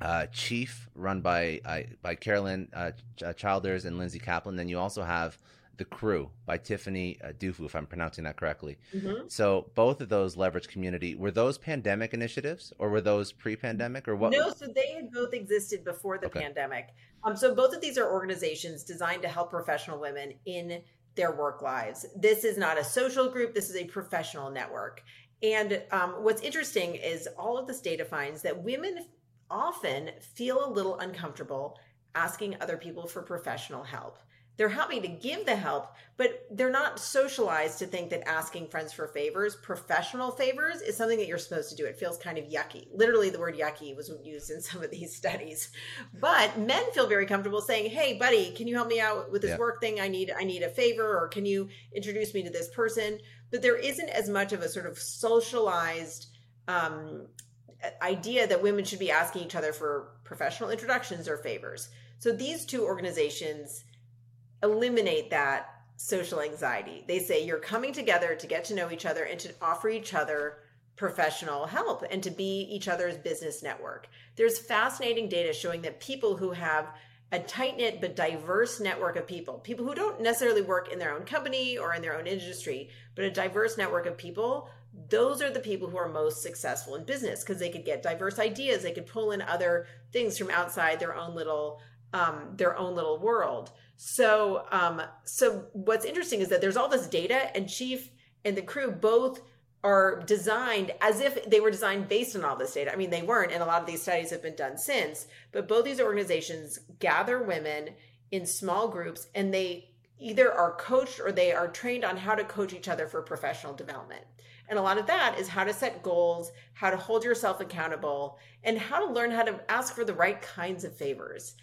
[SPEAKER 1] uh, Chief, run by uh, by Carolyn uh, uh, Childers and Lindsay Kaplan. Then you also have The Crew by Tiffany uh, Dufu, if I'm pronouncing that correctly. Mm-hmm. So both of those leverage community. Were those pandemic initiatives, or were those pre-pandemic, or what?
[SPEAKER 2] No, so they had both existed before the okay. pandemic. Um, so both of these are organizations designed to help professional women in their work lives. This is not a social group, this is a professional network. And um, what's interesting is all of this data finds that women often feel a little uncomfortable asking other people for professional help. They're happy to give the help, but they're not socialized to think that asking friends for favors, professional favors, is something that you're supposed to do. It feels kind of yucky. Literally, the word yucky was used in some of these studies. But men feel very comfortable saying, "Hey, buddy, can you help me out with this yeah. work thing? I need I need a favor, or can you introduce me to this person?" But there isn't as much of a sort of socialized um, idea that women should be asking each other for professional introductions or favors. So these two organizations eliminate that social anxiety. They say you're coming together to get to know each other and to offer each other professional help and to be each other's business network. There's fascinating data showing that people who have a tight knit but diverse network of people, people who don't necessarily work in their own company or in their own industry, but a diverse network of people, those are the people who are most successful in business because they could get diverse ideas, they could pull in other things from outside their own little um, their own little world. So, um, so what's interesting is that there's all this data, and Chief and the crew both are designed as if they were designed based on all this data. I mean, they weren't, and a lot of these studies have been done since. But both these organizations gather women in small groups, and they either are coached or they are trained on how to coach each other for professional development. And a lot of that is how to set goals, how to hold yourself accountable, and how to learn how to ask for the right kinds of favors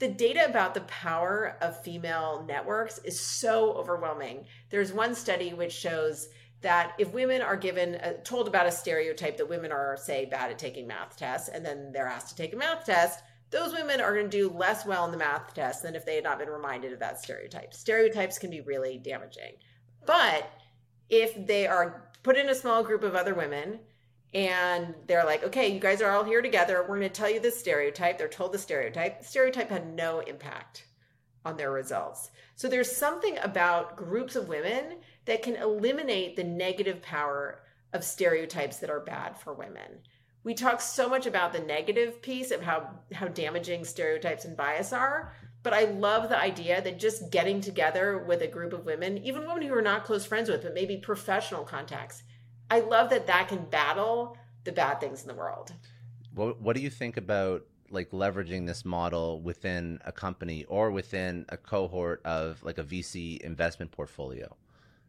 [SPEAKER 2] the data about the power of female networks is so overwhelming. There's one study which shows that if women are given told about a stereotype that women are say bad at taking math tests and then they're asked to take a math test those women are going to do less well in the math test than if they had not been reminded of that stereotype stereotypes can be really damaging but if they are put in a small group of other women and they're like, okay, you guys are all here together. We're going to tell you this stereotype. They're told the stereotype. The stereotype had no impact on their results. So there's something about groups of women that can eliminate the negative power of stereotypes that are bad for women. We talk so much about the negative piece of how how damaging stereotypes and bias are, but I love the idea that just getting together with a group of women, even women who are not close friends with, but maybe professional contacts, I love that that can battle the bad things in the world.
[SPEAKER 1] What What do you think about like leveraging this model within a company or within a cohort of like a VC investment portfolio?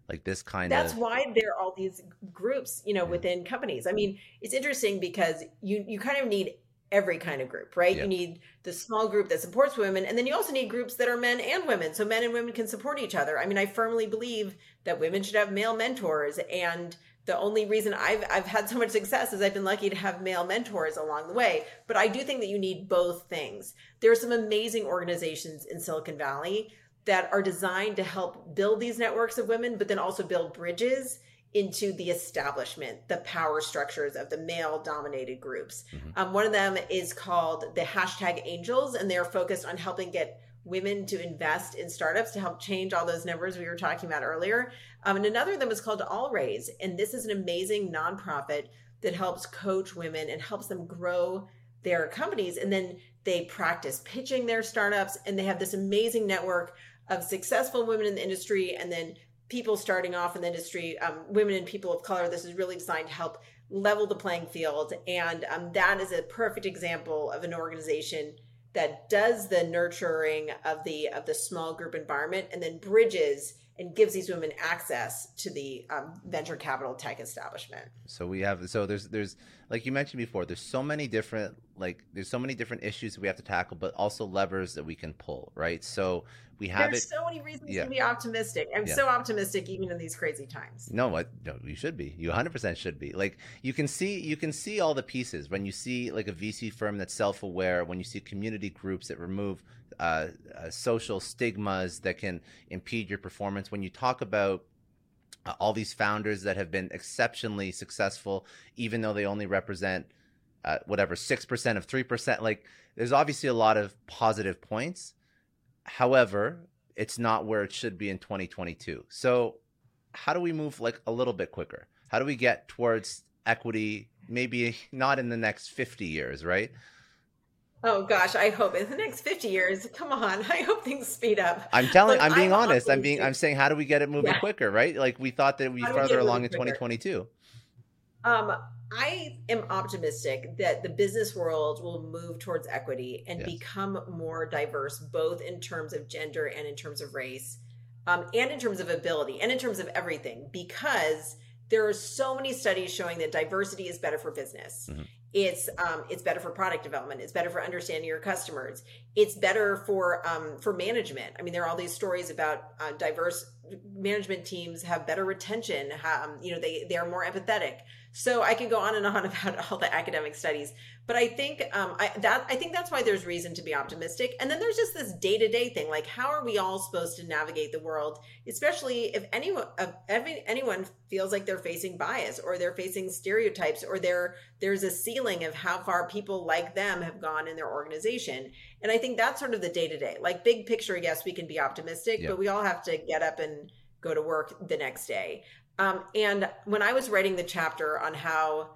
[SPEAKER 1] Like this kind
[SPEAKER 2] That's
[SPEAKER 1] of.
[SPEAKER 2] That's why there are all these groups, you know, yeah. within companies. I mean, it's interesting because you you kind of need every kind of group, right? You need the small group that supports women, and then you also need groups that are men and women, so men and women can support each other. I mean, I firmly believe that women should have male mentors and the only reason I've I've had so much success is I've been lucky to have male mentors along the way. But I do think that you need both things. There are some amazing organizations in Silicon Valley that are designed to help build these networks of women, but then also build bridges into the establishment, the power structures of the male dominated groups. Mm-hmm. Um, one of them is called the hashtag angels, and they're focused on helping get women to invest in startups to help change all those numbers we were talking about earlier. Um, and another of them is called All Raise. And this is an amazing nonprofit that helps coach women and helps them grow their companies. And then they practice pitching their startups and they have this amazing network of successful women in the industry and then people starting off in the industry, um, women and people of color. This is really designed to help level the playing field. And um, that is a perfect example of an organization that does the nurturing of the of the small group environment and then bridges and gives these women access to the um, venture capital tech establishment.
[SPEAKER 1] So we have so there's there's like you mentioned before there's so many different like there's so many different issues that we have to tackle, but also levers that we can pull, right? So we have
[SPEAKER 2] there's
[SPEAKER 1] it.
[SPEAKER 2] so many reasons yeah. to be optimistic. I'm yeah. so optimistic even in these crazy times.
[SPEAKER 1] No, what no, you should be. You 100 percent should be. Like you can see you can see all the pieces when you see like a VC firm that's self aware, when you see community groups that remove uh, uh, social stigmas that can impede your performance. When you talk about uh, all these founders that have been exceptionally successful, even though they only represent uh, whatever six percent of three percent, like there's obviously a lot of positive points. However, it's not where it should be in 2022. So, how do we move like a little bit quicker? How do we get towards equity? Maybe not in the next 50 years, right?
[SPEAKER 2] Oh gosh, I hope in the next 50 years, come on, I hope things speed up.
[SPEAKER 1] I'm telling, Look, I'm being I'm honest. I'm being, I'm saying, how do we get it moving yeah. quicker, right? Like we thought that we'd be further along in 2022.
[SPEAKER 2] Um, I am optimistic that the business world will move towards equity and
[SPEAKER 1] Yes.
[SPEAKER 2] become more diverse, both in terms of gender and in terms of race, um, and in terms of ability and in terms of everything, because there are so many studies showing that diversity is better for business.
[SPEAKER 1] Mhm.
[SPEAKER 2] It's um, it's better for product development. It's better for understanding your customers. It's better for um, for management. I mean, there are all these stories about uh, diverse management teams have better retention. Um, you know, they they are more empathetic. So I could go on and on about all the academic studies, but I think um, I, that I think that's why there's reason to be optimistic. And then there's just this day to day thing, like how are we all supposed to navigate the world, especially if anyone if anyone feels like they're facing bias or they're facing stereotypes or there there's a ceiling of how far people like them have gone in their organization. And I think that's sort of the day to day, like big picture. Yes, we can be optimistic,
[SPEAKER 1] Yeah.
[SPEAKER 2] but we all have to get up and go to work the next day. Um, and when I was writing the chapter on how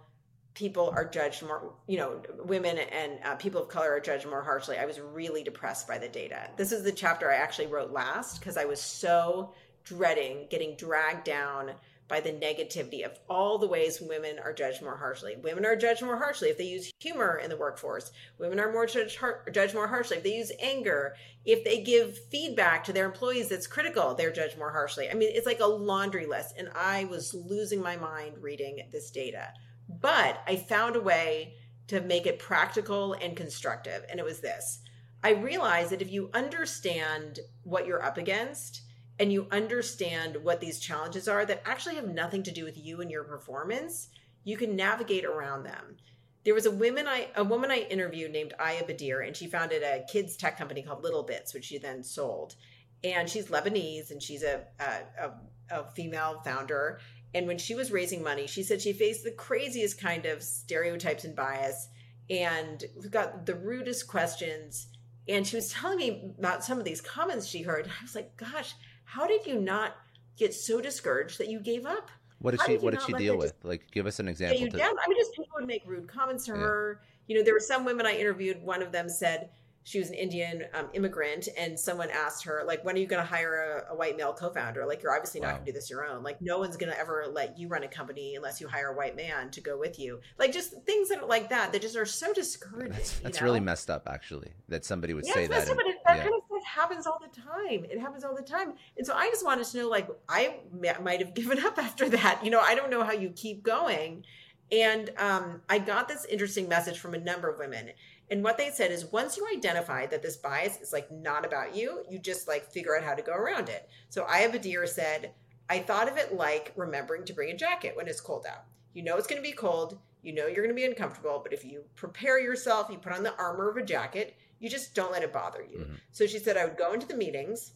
[SPEAKER 2] people are judged more, you know, women and uh, people of color are judged more harshly, I was really depressed by the data. This is the chapter I actually wrote last because I was so dreading getting dragged down by the negativity of all the ways women are judged more harshly. Women are judged more harshly if they use humor in the workforce. Women are more judged, judged more harshly if they use anger. If they give feedback to their employees that's critical, they're judged more harshly. I mean, it's like a laundry list. And I was losing my mind reading this data. But I found a way to make it practical and constructive. And it was this I realized that if you understand what you're up against, and you understand what these challenges are that actually have nothing to do with you and your performance, you can navigate around them. There was a woman I a woman I interviewed named Ayah Bdeir, and she founded a kids tech company called Little Bits, which she then sold. And she's Lebanese, and she's a a, a, a female founder. And when she was raising money, she said she faced the craziest kind of stereotypes and bias, and got the rudest questions. And she was telling me about some of these comments she heard. I was like, "Gosh, how did you not get so discouraged that you gave up?
[SPEAKER 1] What did
[SPEAKER 2] How
[SPEAKER 1] she
[SPEAKER 2] did
[SPEAKER 1] What did she deal with?
[SPEAKER 2] just
[SPEAKER 1] Like, give us an example.
[SPEAKER 2] you
[SPEAKER 1] To,
[SPEAKER 2] down? I mean, just people would make rude comments to
[SPEAKER 1] Yeah.
[SPEAKER 2] her. You know, there were some women I interviewed. One of them said she was an Indian um, immigrant, and someone asked her, like, "When are you going to hire a, a white male co-founder? Like, you're obviously not
[SPEAKER 1] Wow.
[SPEAKER 2] going to do this your own. Like, no one's going to ever let you run a company unless you hire a white man to go with you. Like, just things that are like that that just are so discouraging.
[SPEAKER 1] that's
[SPEAKER 2] you know?
[SPEAKER 1] really messed up, actually. That somebody would
[SPEAKER 2] Yeah,
[SPEAKER 1] say that. and-
[SPEAKER 2] that
[SPEAKER 1] yeah.
[SPEAKER 2] kind of happens all the time. It happens all the time. And so I just wanted to know, like, I might have given up after that. You know, I don't know how you keep going. And um, I got this interesting message from a number of women. And what they said is once you identify that this bias is like not about you, you just like figure out how to go around it. So Ayah Bdeir said, I thought of it like remembering to bring a jacket when it's cold out. You know it's going to be cold. You know you're going to be uncomfortable, but if you prepare yourself, you put on the armor of a jacket, you just don't let it bother you.
[SPEAKER 1] Mhm.
[SPEAKER 2] So she said, I would go into the meetings,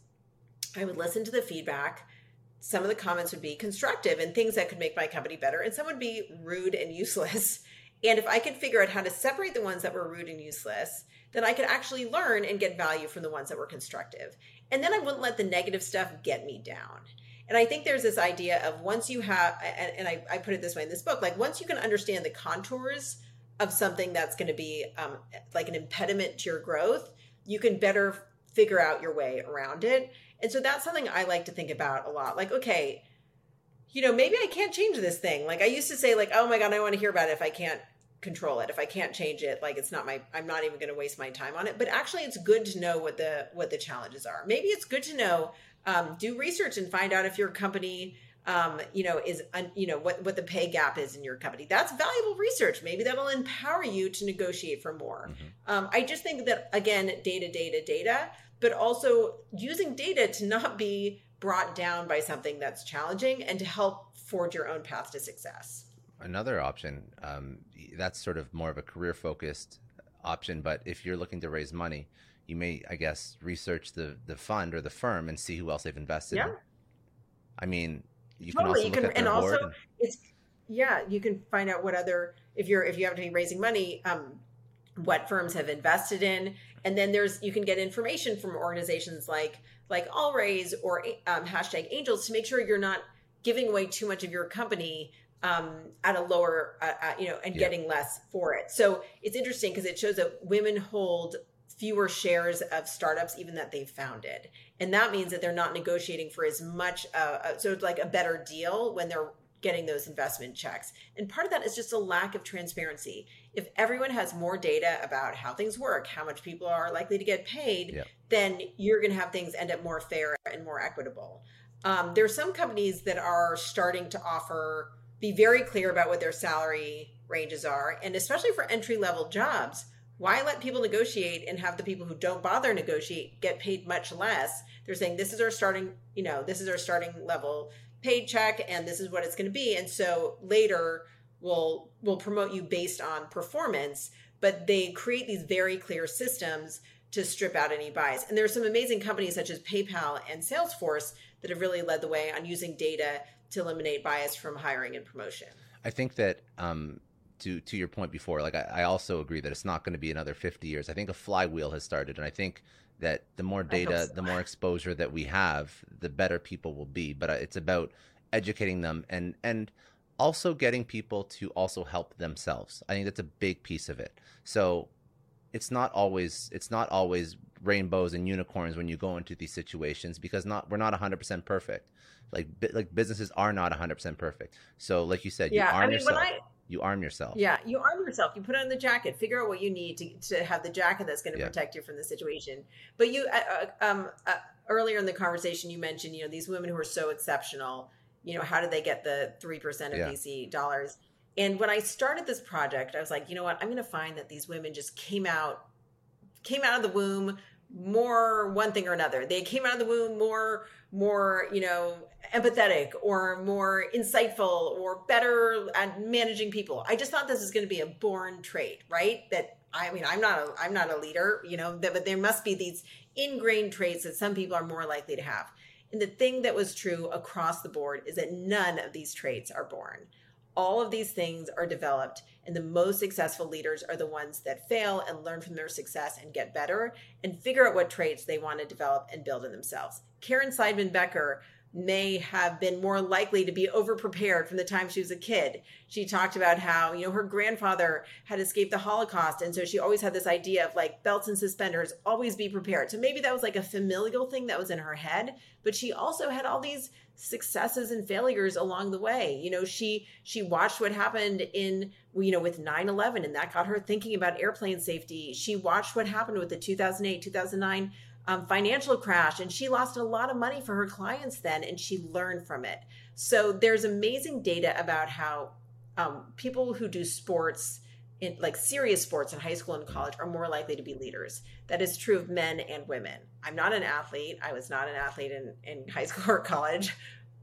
[SPEAKER 2] I would listen to the feedback. Some of the comments would be constructive and things that could make my company better, and some would be rude and useless. And if I could figure out how to separate the ones that were rude and useless, then I could actually learn and get value from the ones that were constructive. And then I wouldn't let the negative stuff get me down. And I think there's this idea of once you have, and, and I, I put it this way in this book, like once you can understand the contours of something that's going to be um, like an impediment to your growth, you can better figure out your way around it. And so that's something I like to think about a lot. Like, okay, you know, maybe I can't change this thing. Like I used to say, like, oh my God, I want to hear about it if I can't control it. If I can't change it, like it's not my I'm not even going to waste my time on it. But actually it's good to know what the what the challenges are. Maybe it's good to know um, do research and find out if your company um, you know is you know what what the pay gap is in your company. That's valuable research. Maybe that'll empower you to negotiate for more.
[SPEAKER 1] Mhm.
[SPEAKER 2] Um, I just think that again, data, data, data, but also using data to not be brought down by something that's challenging and to help forge your own path to success.
[SPEAKER 1] Another option, um, that's sort of more of a career focused option. But if you're looking to raise money, you may, I guess, research the the fund or the firm and see who else they've invested.
[SPEAKER 2] Yeah.
[SPEAKER 1] in. I mean, you
[SPEAKER 2] Totally,
[SPEAKER 1] can
[SPEAKER 2] you
[SPEAKER 1] also look
[SPEAKER 2] can- and also-
[SPEAKER 1] and-
[SPEAKER 2] it's yeah you can find out what other if you're if you have to be raising money um what firms have invested in and then there's you can get information from organizations like like all raise or um, hashtag angels to make sure you're not giving away too much of your company um, at a lower uh, uh, you know and
[SPEAKER 1] Yeah.
[SPEAKER 2] getting less for it so it's interesting because it shows that women hold fewer shares of startups even that they've founded and that means that they're not negotiating for as much uh, uh, so it's like a better deal when they're getting those investment checks. And part of that is just a lack of transparency. If everyone has more data about how things work, how much people are likely to get paid,
[SPEAKER 1] Yep.
[SPEAKER 2] then you're going to have things end up more fair and more equitable. Um, there are some companies that are starting to offer, be very clear about what their salary ranges are. And especially for entry level jobs, why let people negotiate and have the people who don't bother negotiate get paid much less? They're saying this is our starting, you know, this is our starting level paycheck and this is what it's going to be. And so later we'll we'll promote you based on performance, but they create these very clear systems to strip out any bias. And there are some amazing companies such as PayPal and Salesforce that have really led the way on using data to eliminate bias from hiring and promotion.
[SPEAKER 1] I think that um, to to your point before, like I, I also agree that it's not going to be another 50 years. I think a flywheel has started, and I think that the more data,
[SPEAKER 2] so.
[SPEAKER 1] the more exposure that we have, the better people will be. But uh, it's about educating them and and also getting people to also help themselves. I think that's a big piece of it. So it's not always it's not always rainbows and unicorns when you go into these situations because not we're not 100% perfect. Like like businesses are not 100% perfect. So like you said, you
[SPEAKER 2] Yeah,
[SPEAKER 1] arm
[SPEAKER 2] I mean,
[SPEAKER 1] yourself.
[SPEAKER 2] when I
[SPEAKER 1] you arm yourself.
[SPEAKER 2] Yeah, you arm yourself. You put on the jacket. Figure out what you need to, to have the jacket that's going to
[SPEAKER 1] Yeah.
[SPEAKER 2] protect you from the situation. But you, uh, uh, um, uh, earlier in the conversation, you mentioned, you know, these women who are so exceptional. You know, how did they get the three percent of
[SPEAKER 1] Yeah.
[SPEAKER 2] VC dollars? And when I started this project, I was like, you know what? I'm going to find that these women just came out, came out of the womb more one thing or another. They came out of the womb more, more, you know, empathetic or more insightful or better at managing people. I just thought this was going to be a born trait, right? That I mean, I'm not a, I'm not a leader, you know, but there must be these ingrained traits that some people are more likely to have. And the thing that was true across the board is that none of these traits are born. All of these things are developed, and the most successful leaders are the ones that fail and learn from their success and get better and figure out what traits they want to develop and build in themselves. Caryn Seidman Becker may have been more likely to be overprepared from the time she was a kid. She talked about how, you know, her grandfather had escaped the Holocaust. And so she always had this idea of like belts and suspenders, always be prepared. So maybe that was like a familial thing that was in her head, but she also had all these successes and failures along the way. You know, she she watched what happened in you know with 9/11 and that got her thinking about airplane safety. She watched what happened with the 2008 2009 um, financial crash and she lost a lot of money for her clients then and she learned from it. So there's amazing data about how um, people who do sports in like serious sports in high school and college are more likely to be leaders. That is true of men and women. I'm not an athlete. I was not an athlete in, in high school or college,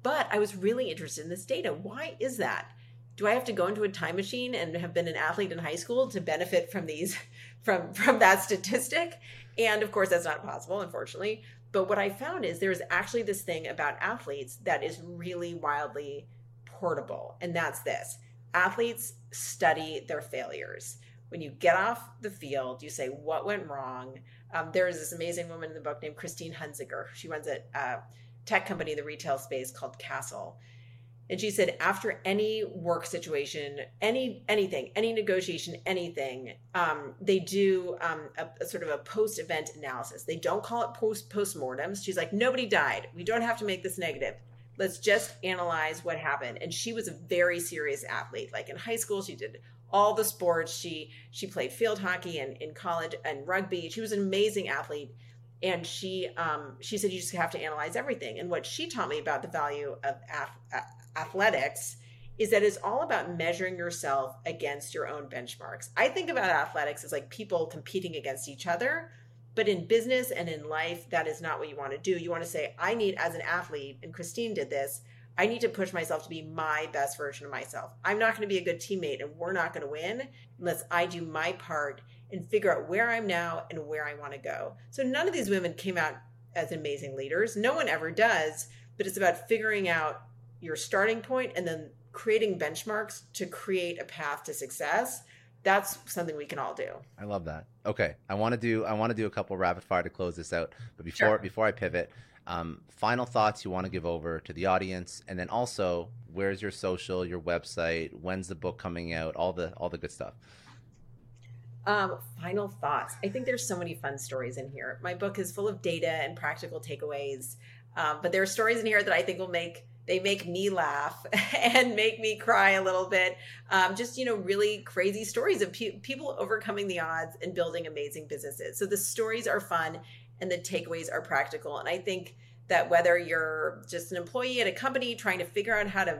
[SPEAKER 2] but I was really interested in this data. Why is that? Do I have to go into a time machine and have been an athlete in high school to benefit from these from from that statistic? And of course that's not possible, unfortunately. But what I found is there's actually this thing about athletes that is really wildly portable, and that's this athletes study their failures. When you get off the field, you say, What went wrong? Um, there is this amazing woman in the book named Christine Hunsicker. She runs a uh, tech company in the retail space called CaaStle. And she said, after any work situation, any anything, any negotiation, anything, um, they do um, a, a sort of a post-event analysis. They don't call it post post-mortems. She's like, nobody died. We don't have to make this negative. Let's just analyze what happened. And she was a very serious athlete. Like in high school she did all the sports. She she played field hockey and in college and rugby. She was an amazing athlete. And she um she said you just have to analyze everything. And what she taught me about the value of ath- athletics is that it's all about measuring yourself against your own benchmarks i think about athletics as like people competing against each other but in business and in life, that is not what you want to do. You want to say, I need, as an athlete, and Christine did this, I need to push myself to be my best version of myself. I'm not going to be a good teammate and we're not going to win unless I do my part and figure out where I'm now and where I want to go. So none of these women came out as amazing leaders. No one ever does, but it's about figuring out your starting point and then creating benchmarks to create a path to success that's something we can all do.
[SPEAKER 1] I love that. Okay, I want to do I want to do a couple rapid fire to close this out. But before
[SPEAKER 2] Sure.
[SPEAKER 1] before I pivot, um, final thoughts you want to give over to the audience, and then also where's your social, your website, when's the book coming out, all the all the good stuff.
[SPEAKER 2] Um, final thoughts. I think there's so many fun stories in here. My book is full of data and practical takeaways, um, but there are stories in here that I think will make they make me laugh and make me cry a little bit. Um, just, you know, really crazy stories of pe- people overcoming the odds and building amazing businesses. So the stories are fun and the takeaways are practical. And I think that whether you're just an employee at a company trying to figure out how to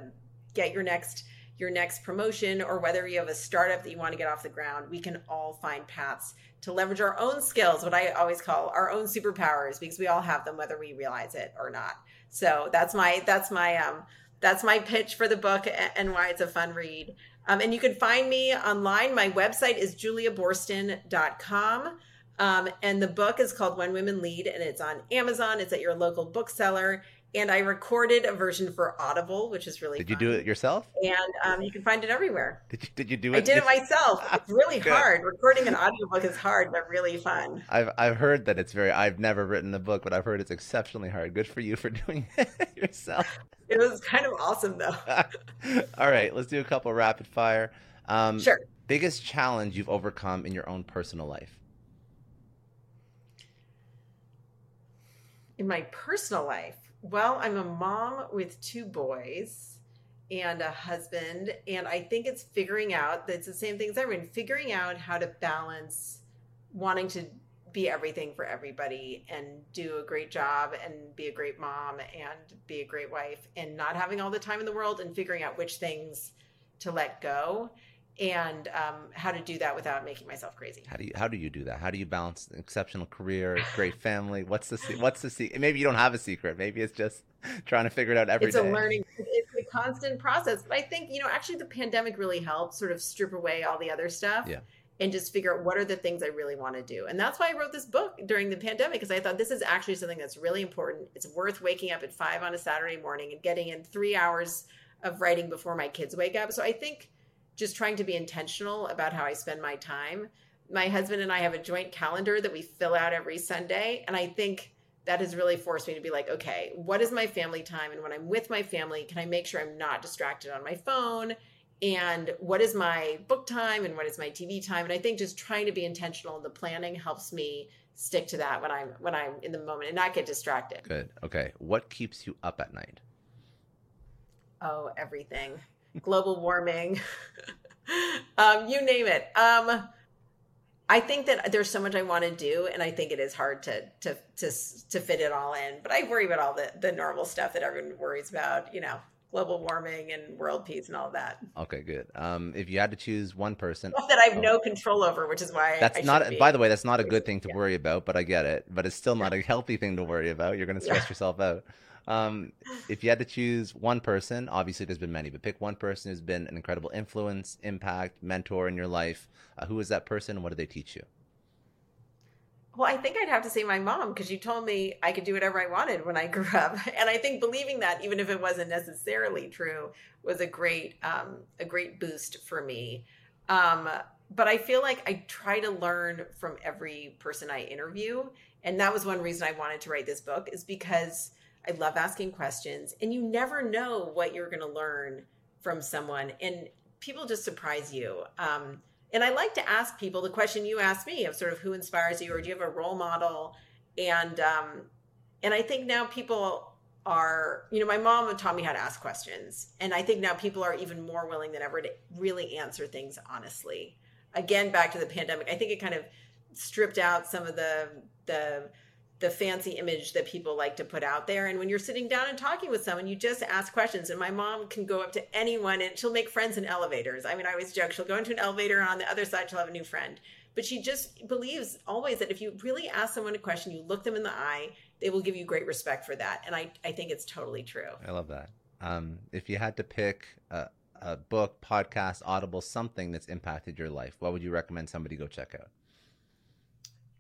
[SPEAKER 2] get your next your next promotion or whether you have a startup that you want to get off the ground we can all find paths to leverage our own skills what i always call our own superpowers because we all have them whether we realize it or not so that's my that's my um that's my pitch for the book and why it's a fun read um, and you can find me online my website is juliaboorstin.com um, and the book is called When Women Lead, and it's on Amazon. It's at your local bookseller. And I recorded a version for Audible, which is really.
[SPEAKER 1] Did
[SPEAKER 2] fun.
[SPEAKER 1] you do it yourself?
[SPEAKER 2] And um, you can find it everywhere.
[SPEAKER 1] Did you Did you do it?
[SPEAKER 2] I did it myself. It's really hard. Recording an audiobook is hard, but really fun.
[SPEAKER 1] I've I've heard that it's very. I've never written a book, but I've heard it's exceptionally hard. Good for you for doing it yourself.
[SPEAKER 2] It was kind of awesome, though.
[SPEAKER 1] All right, let's do a couple rapid fire. Um,
[SPEAKER 2] Sure.
[SPEAKER 1] Biggest challenge you've overcome in your own personal life?
[SPEAKER 2] In my personal life, well, I'm a mom with two boys and a husband, and I think it's figuring out that's the same thing as everyone, figuring out how to balance wanting to be everything for everybody and do a great job and be a great mom and be a great wife and not having all the time in the world and figuring out which things to let go and um, how to do that without making myself crazy.
[SPEAKER 1] How do you How do you do that? How do you balance an exceptional career, great family? What's the What's the secret? Maybe you don't have a secret. Maybe it's just trying to figure it out every
[SPEAKER 2] it's
[SPEAKER 1] day.
[SPEAKER 2] a learning it's a constant process but i think you know actually the pandemic really helped sort of strip away all the other stuff
[SPEAKER 1] Yeah.
[SPEAKER 2] and just figure out what are the things i really want to do and that's why i wrote this book during the pandemic because i thought this is actually something that's really important it's worth waking up at five on a saturday morning and getting in three hours of writing before my kids wake up so i think just trying to be intentional about how i spend my time my husband and i have a joint calendar that we fill out every sunday and i think that has really forced me to be like, okay, what is my family time? And when I'm with my family, can I make sure I'm not distracted on my phone? And what is my book time and what is my TV time? And I think just trying to be intentional in the planning helps me stick to that when I'm when I'm in the moment and not get distracted.
[SPEAKER 1] Good. Okay. What keeps you up at night?
[SPEAKER 2] Oh, everything. Global warming. um, you name it. Um, I think that there's so much I want to do, and I think it is hard to to to to fit it all in. But I worry about all the the normal stuff that everyone worries about. You know, global warming and world peace and all that.
[SPEAKER 1] Okay. Good. Um, if you had to choose one person,
[SPEAKER 2] Stuff that I have no control over, which is why
[SPEAKER 1] that's
[SPEAKER 2] I
[SPEAKER 1] not.
[SPEAKER 2] be.
[SPEAKER 1] By the way, that's not a good thing to
[SPEAKER 2] Yeah.
[SPEAKER 1] worry about. But I get it. But it's still not a healthy thing to worry about. You're going to stress
[SPEAKER 2] Yeah.
[SPEAKER 1] yourself out. Um, if you had to choose one person, obviously there's been many, but pick one person who's been an incredible influence, impact, mentor in your life. Uh, who is that person? and What did they teach you?
[SPEAKER 2] Well, I think I'd have to say my mom because she told me I could do whatever I wanted when I grew up, and I think believing that, even if it wasn't necessarily true, was a great um, a great boost for me. Um, but I feel like I try to learn from every person I interview, and that was one reason I wanted to write this book is because I love asking questions, and you never know what you're going to learn from someone, and people just surprise you. Um, and I like to ask people the question you asked me of sort of who inspires you, or do you have a role model? And um, and I think now people are, you know, my mom taught me how to ask questions, and I think now people are even more willing than ever to really answer things honestly. Again, back to the pandemic, I think it kind of stripped out some of the the the fancy image that people like to put out there. And when you're sitting down and talking with someone, you just ask questions. And my mom can go up to anyone and she'll make friends in elevators. I mean, I always joke, she'll go into an elevator and on the other side, she'll have a new friend. But she just believes always that if you really ask someone a question, you look them in the eye, they will give you great respect for that. And I, I think it's totally true.
[SPEAKER 1] I love that. Um, if you had to pick a, a book, podcast, Audible, something that's impacted your life, what would you recommend somebody go check out?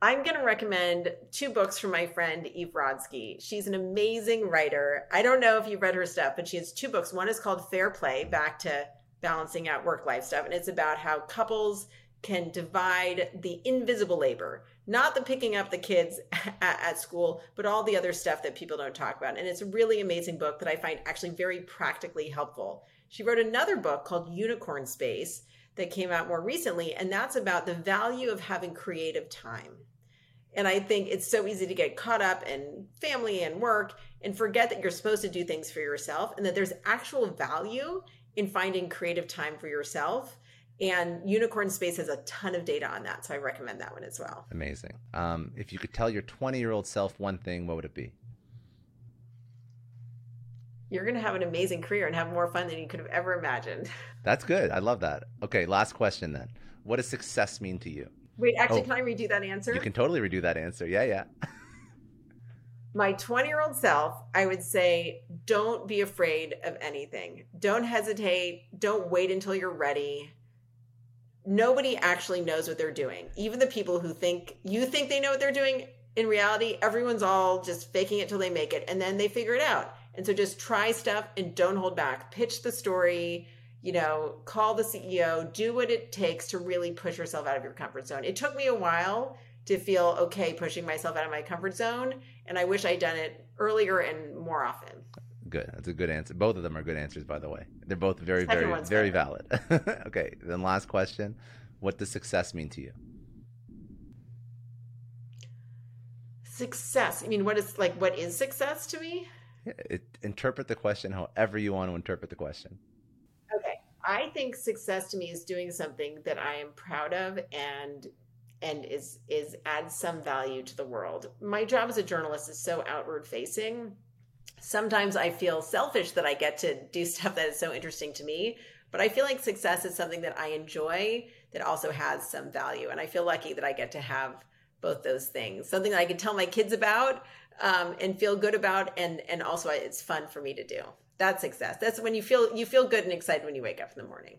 [SPEAKER 2] I'm going to recommend two books from my friend Eve Rodsky. She's an amazing writer. I don't know if you've read her stuff, but she has two books. One is called Fair Play, back to balancing out work life stuff. And it's about how couples can divide the invisible labor, not the picking up the kids at, at, school, but all the other stuff that people don't talk about. And it's a really amazing book that I find actually very practically helpful. She wrote another book called Unicorn Space that came out more recently, and that's about the value of having creative time. And I think it's so easy to get caught up in family and work and forget that you're supposed to do things for yourself and that there's actual value in finding creative time for yourself. And Unicorn Space has a ton of data on that. So I recommend that one as well.
[SPEAKER 1] Amazing. Um, if you could tell your 20 year old self one thing, what would it be?
[SPEAKER 2] You're going to have an amazing career and have more fun than you could have ever imagined.
[SPEAKER 1] That's good. I love that. Okay, last question then. What does success mean to you?
[SPEAKER 2] Wait, actually, oh, can I redo that answer?
[SPEAKER 1] You can totally redo that answer. Yeah, yeah.
[SPEAKER 2] My 20 year old self, I would say, don't be afraid of anything. Don't hesitate. Don't wait until you're ready. Nobody actually knows what they're doing. Even the people who think you think they know what they're doing, in reality, everyone's all just faking it till they make it and then they figure it out. And so just try stuff and don't hold back. Pitch the story, you know, call the CEO, do what it takes to really push yourself out of your comfort zone. It took me a while to feel okay pushing myself out of my comfort zone. And I wish I'd done it earlier and more often.
[SPEAKER 1] Good. That's a good answer. Both of them are good answers, by the way. They're both very, very, very valid. okay. Then last question. What does success mean to you?
[SPEAKER 2] Success. I mean, what is like what is success to me?
[SPEAKER 1] It, interpret the question however you want to interpret the question.
[SPEAKER 2] Okay. I think success to me is doing something that I am proud of and and is is adds some value to the world. My job as a journalist is so outward facing. Sometimes I feel selfish that I get to do stuff that is so interesting to me, but I feel like success is something that I enjoy that also has some value and I feel lucky that I get to have both those things. Something that I can tell my kids about um, and feel good about, and and also it's fun for me to do. That's success. That's when you feel you feel good and excited when you wake up in the morning.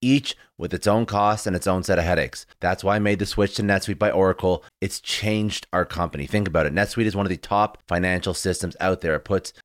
[SPEAKER 1] each with its own costs and its own set of headaches. That's why I made the switch to NetSuite by Oracle. It's changed our company. Think about it. NetSuite is one of the top financial systems out there. It puts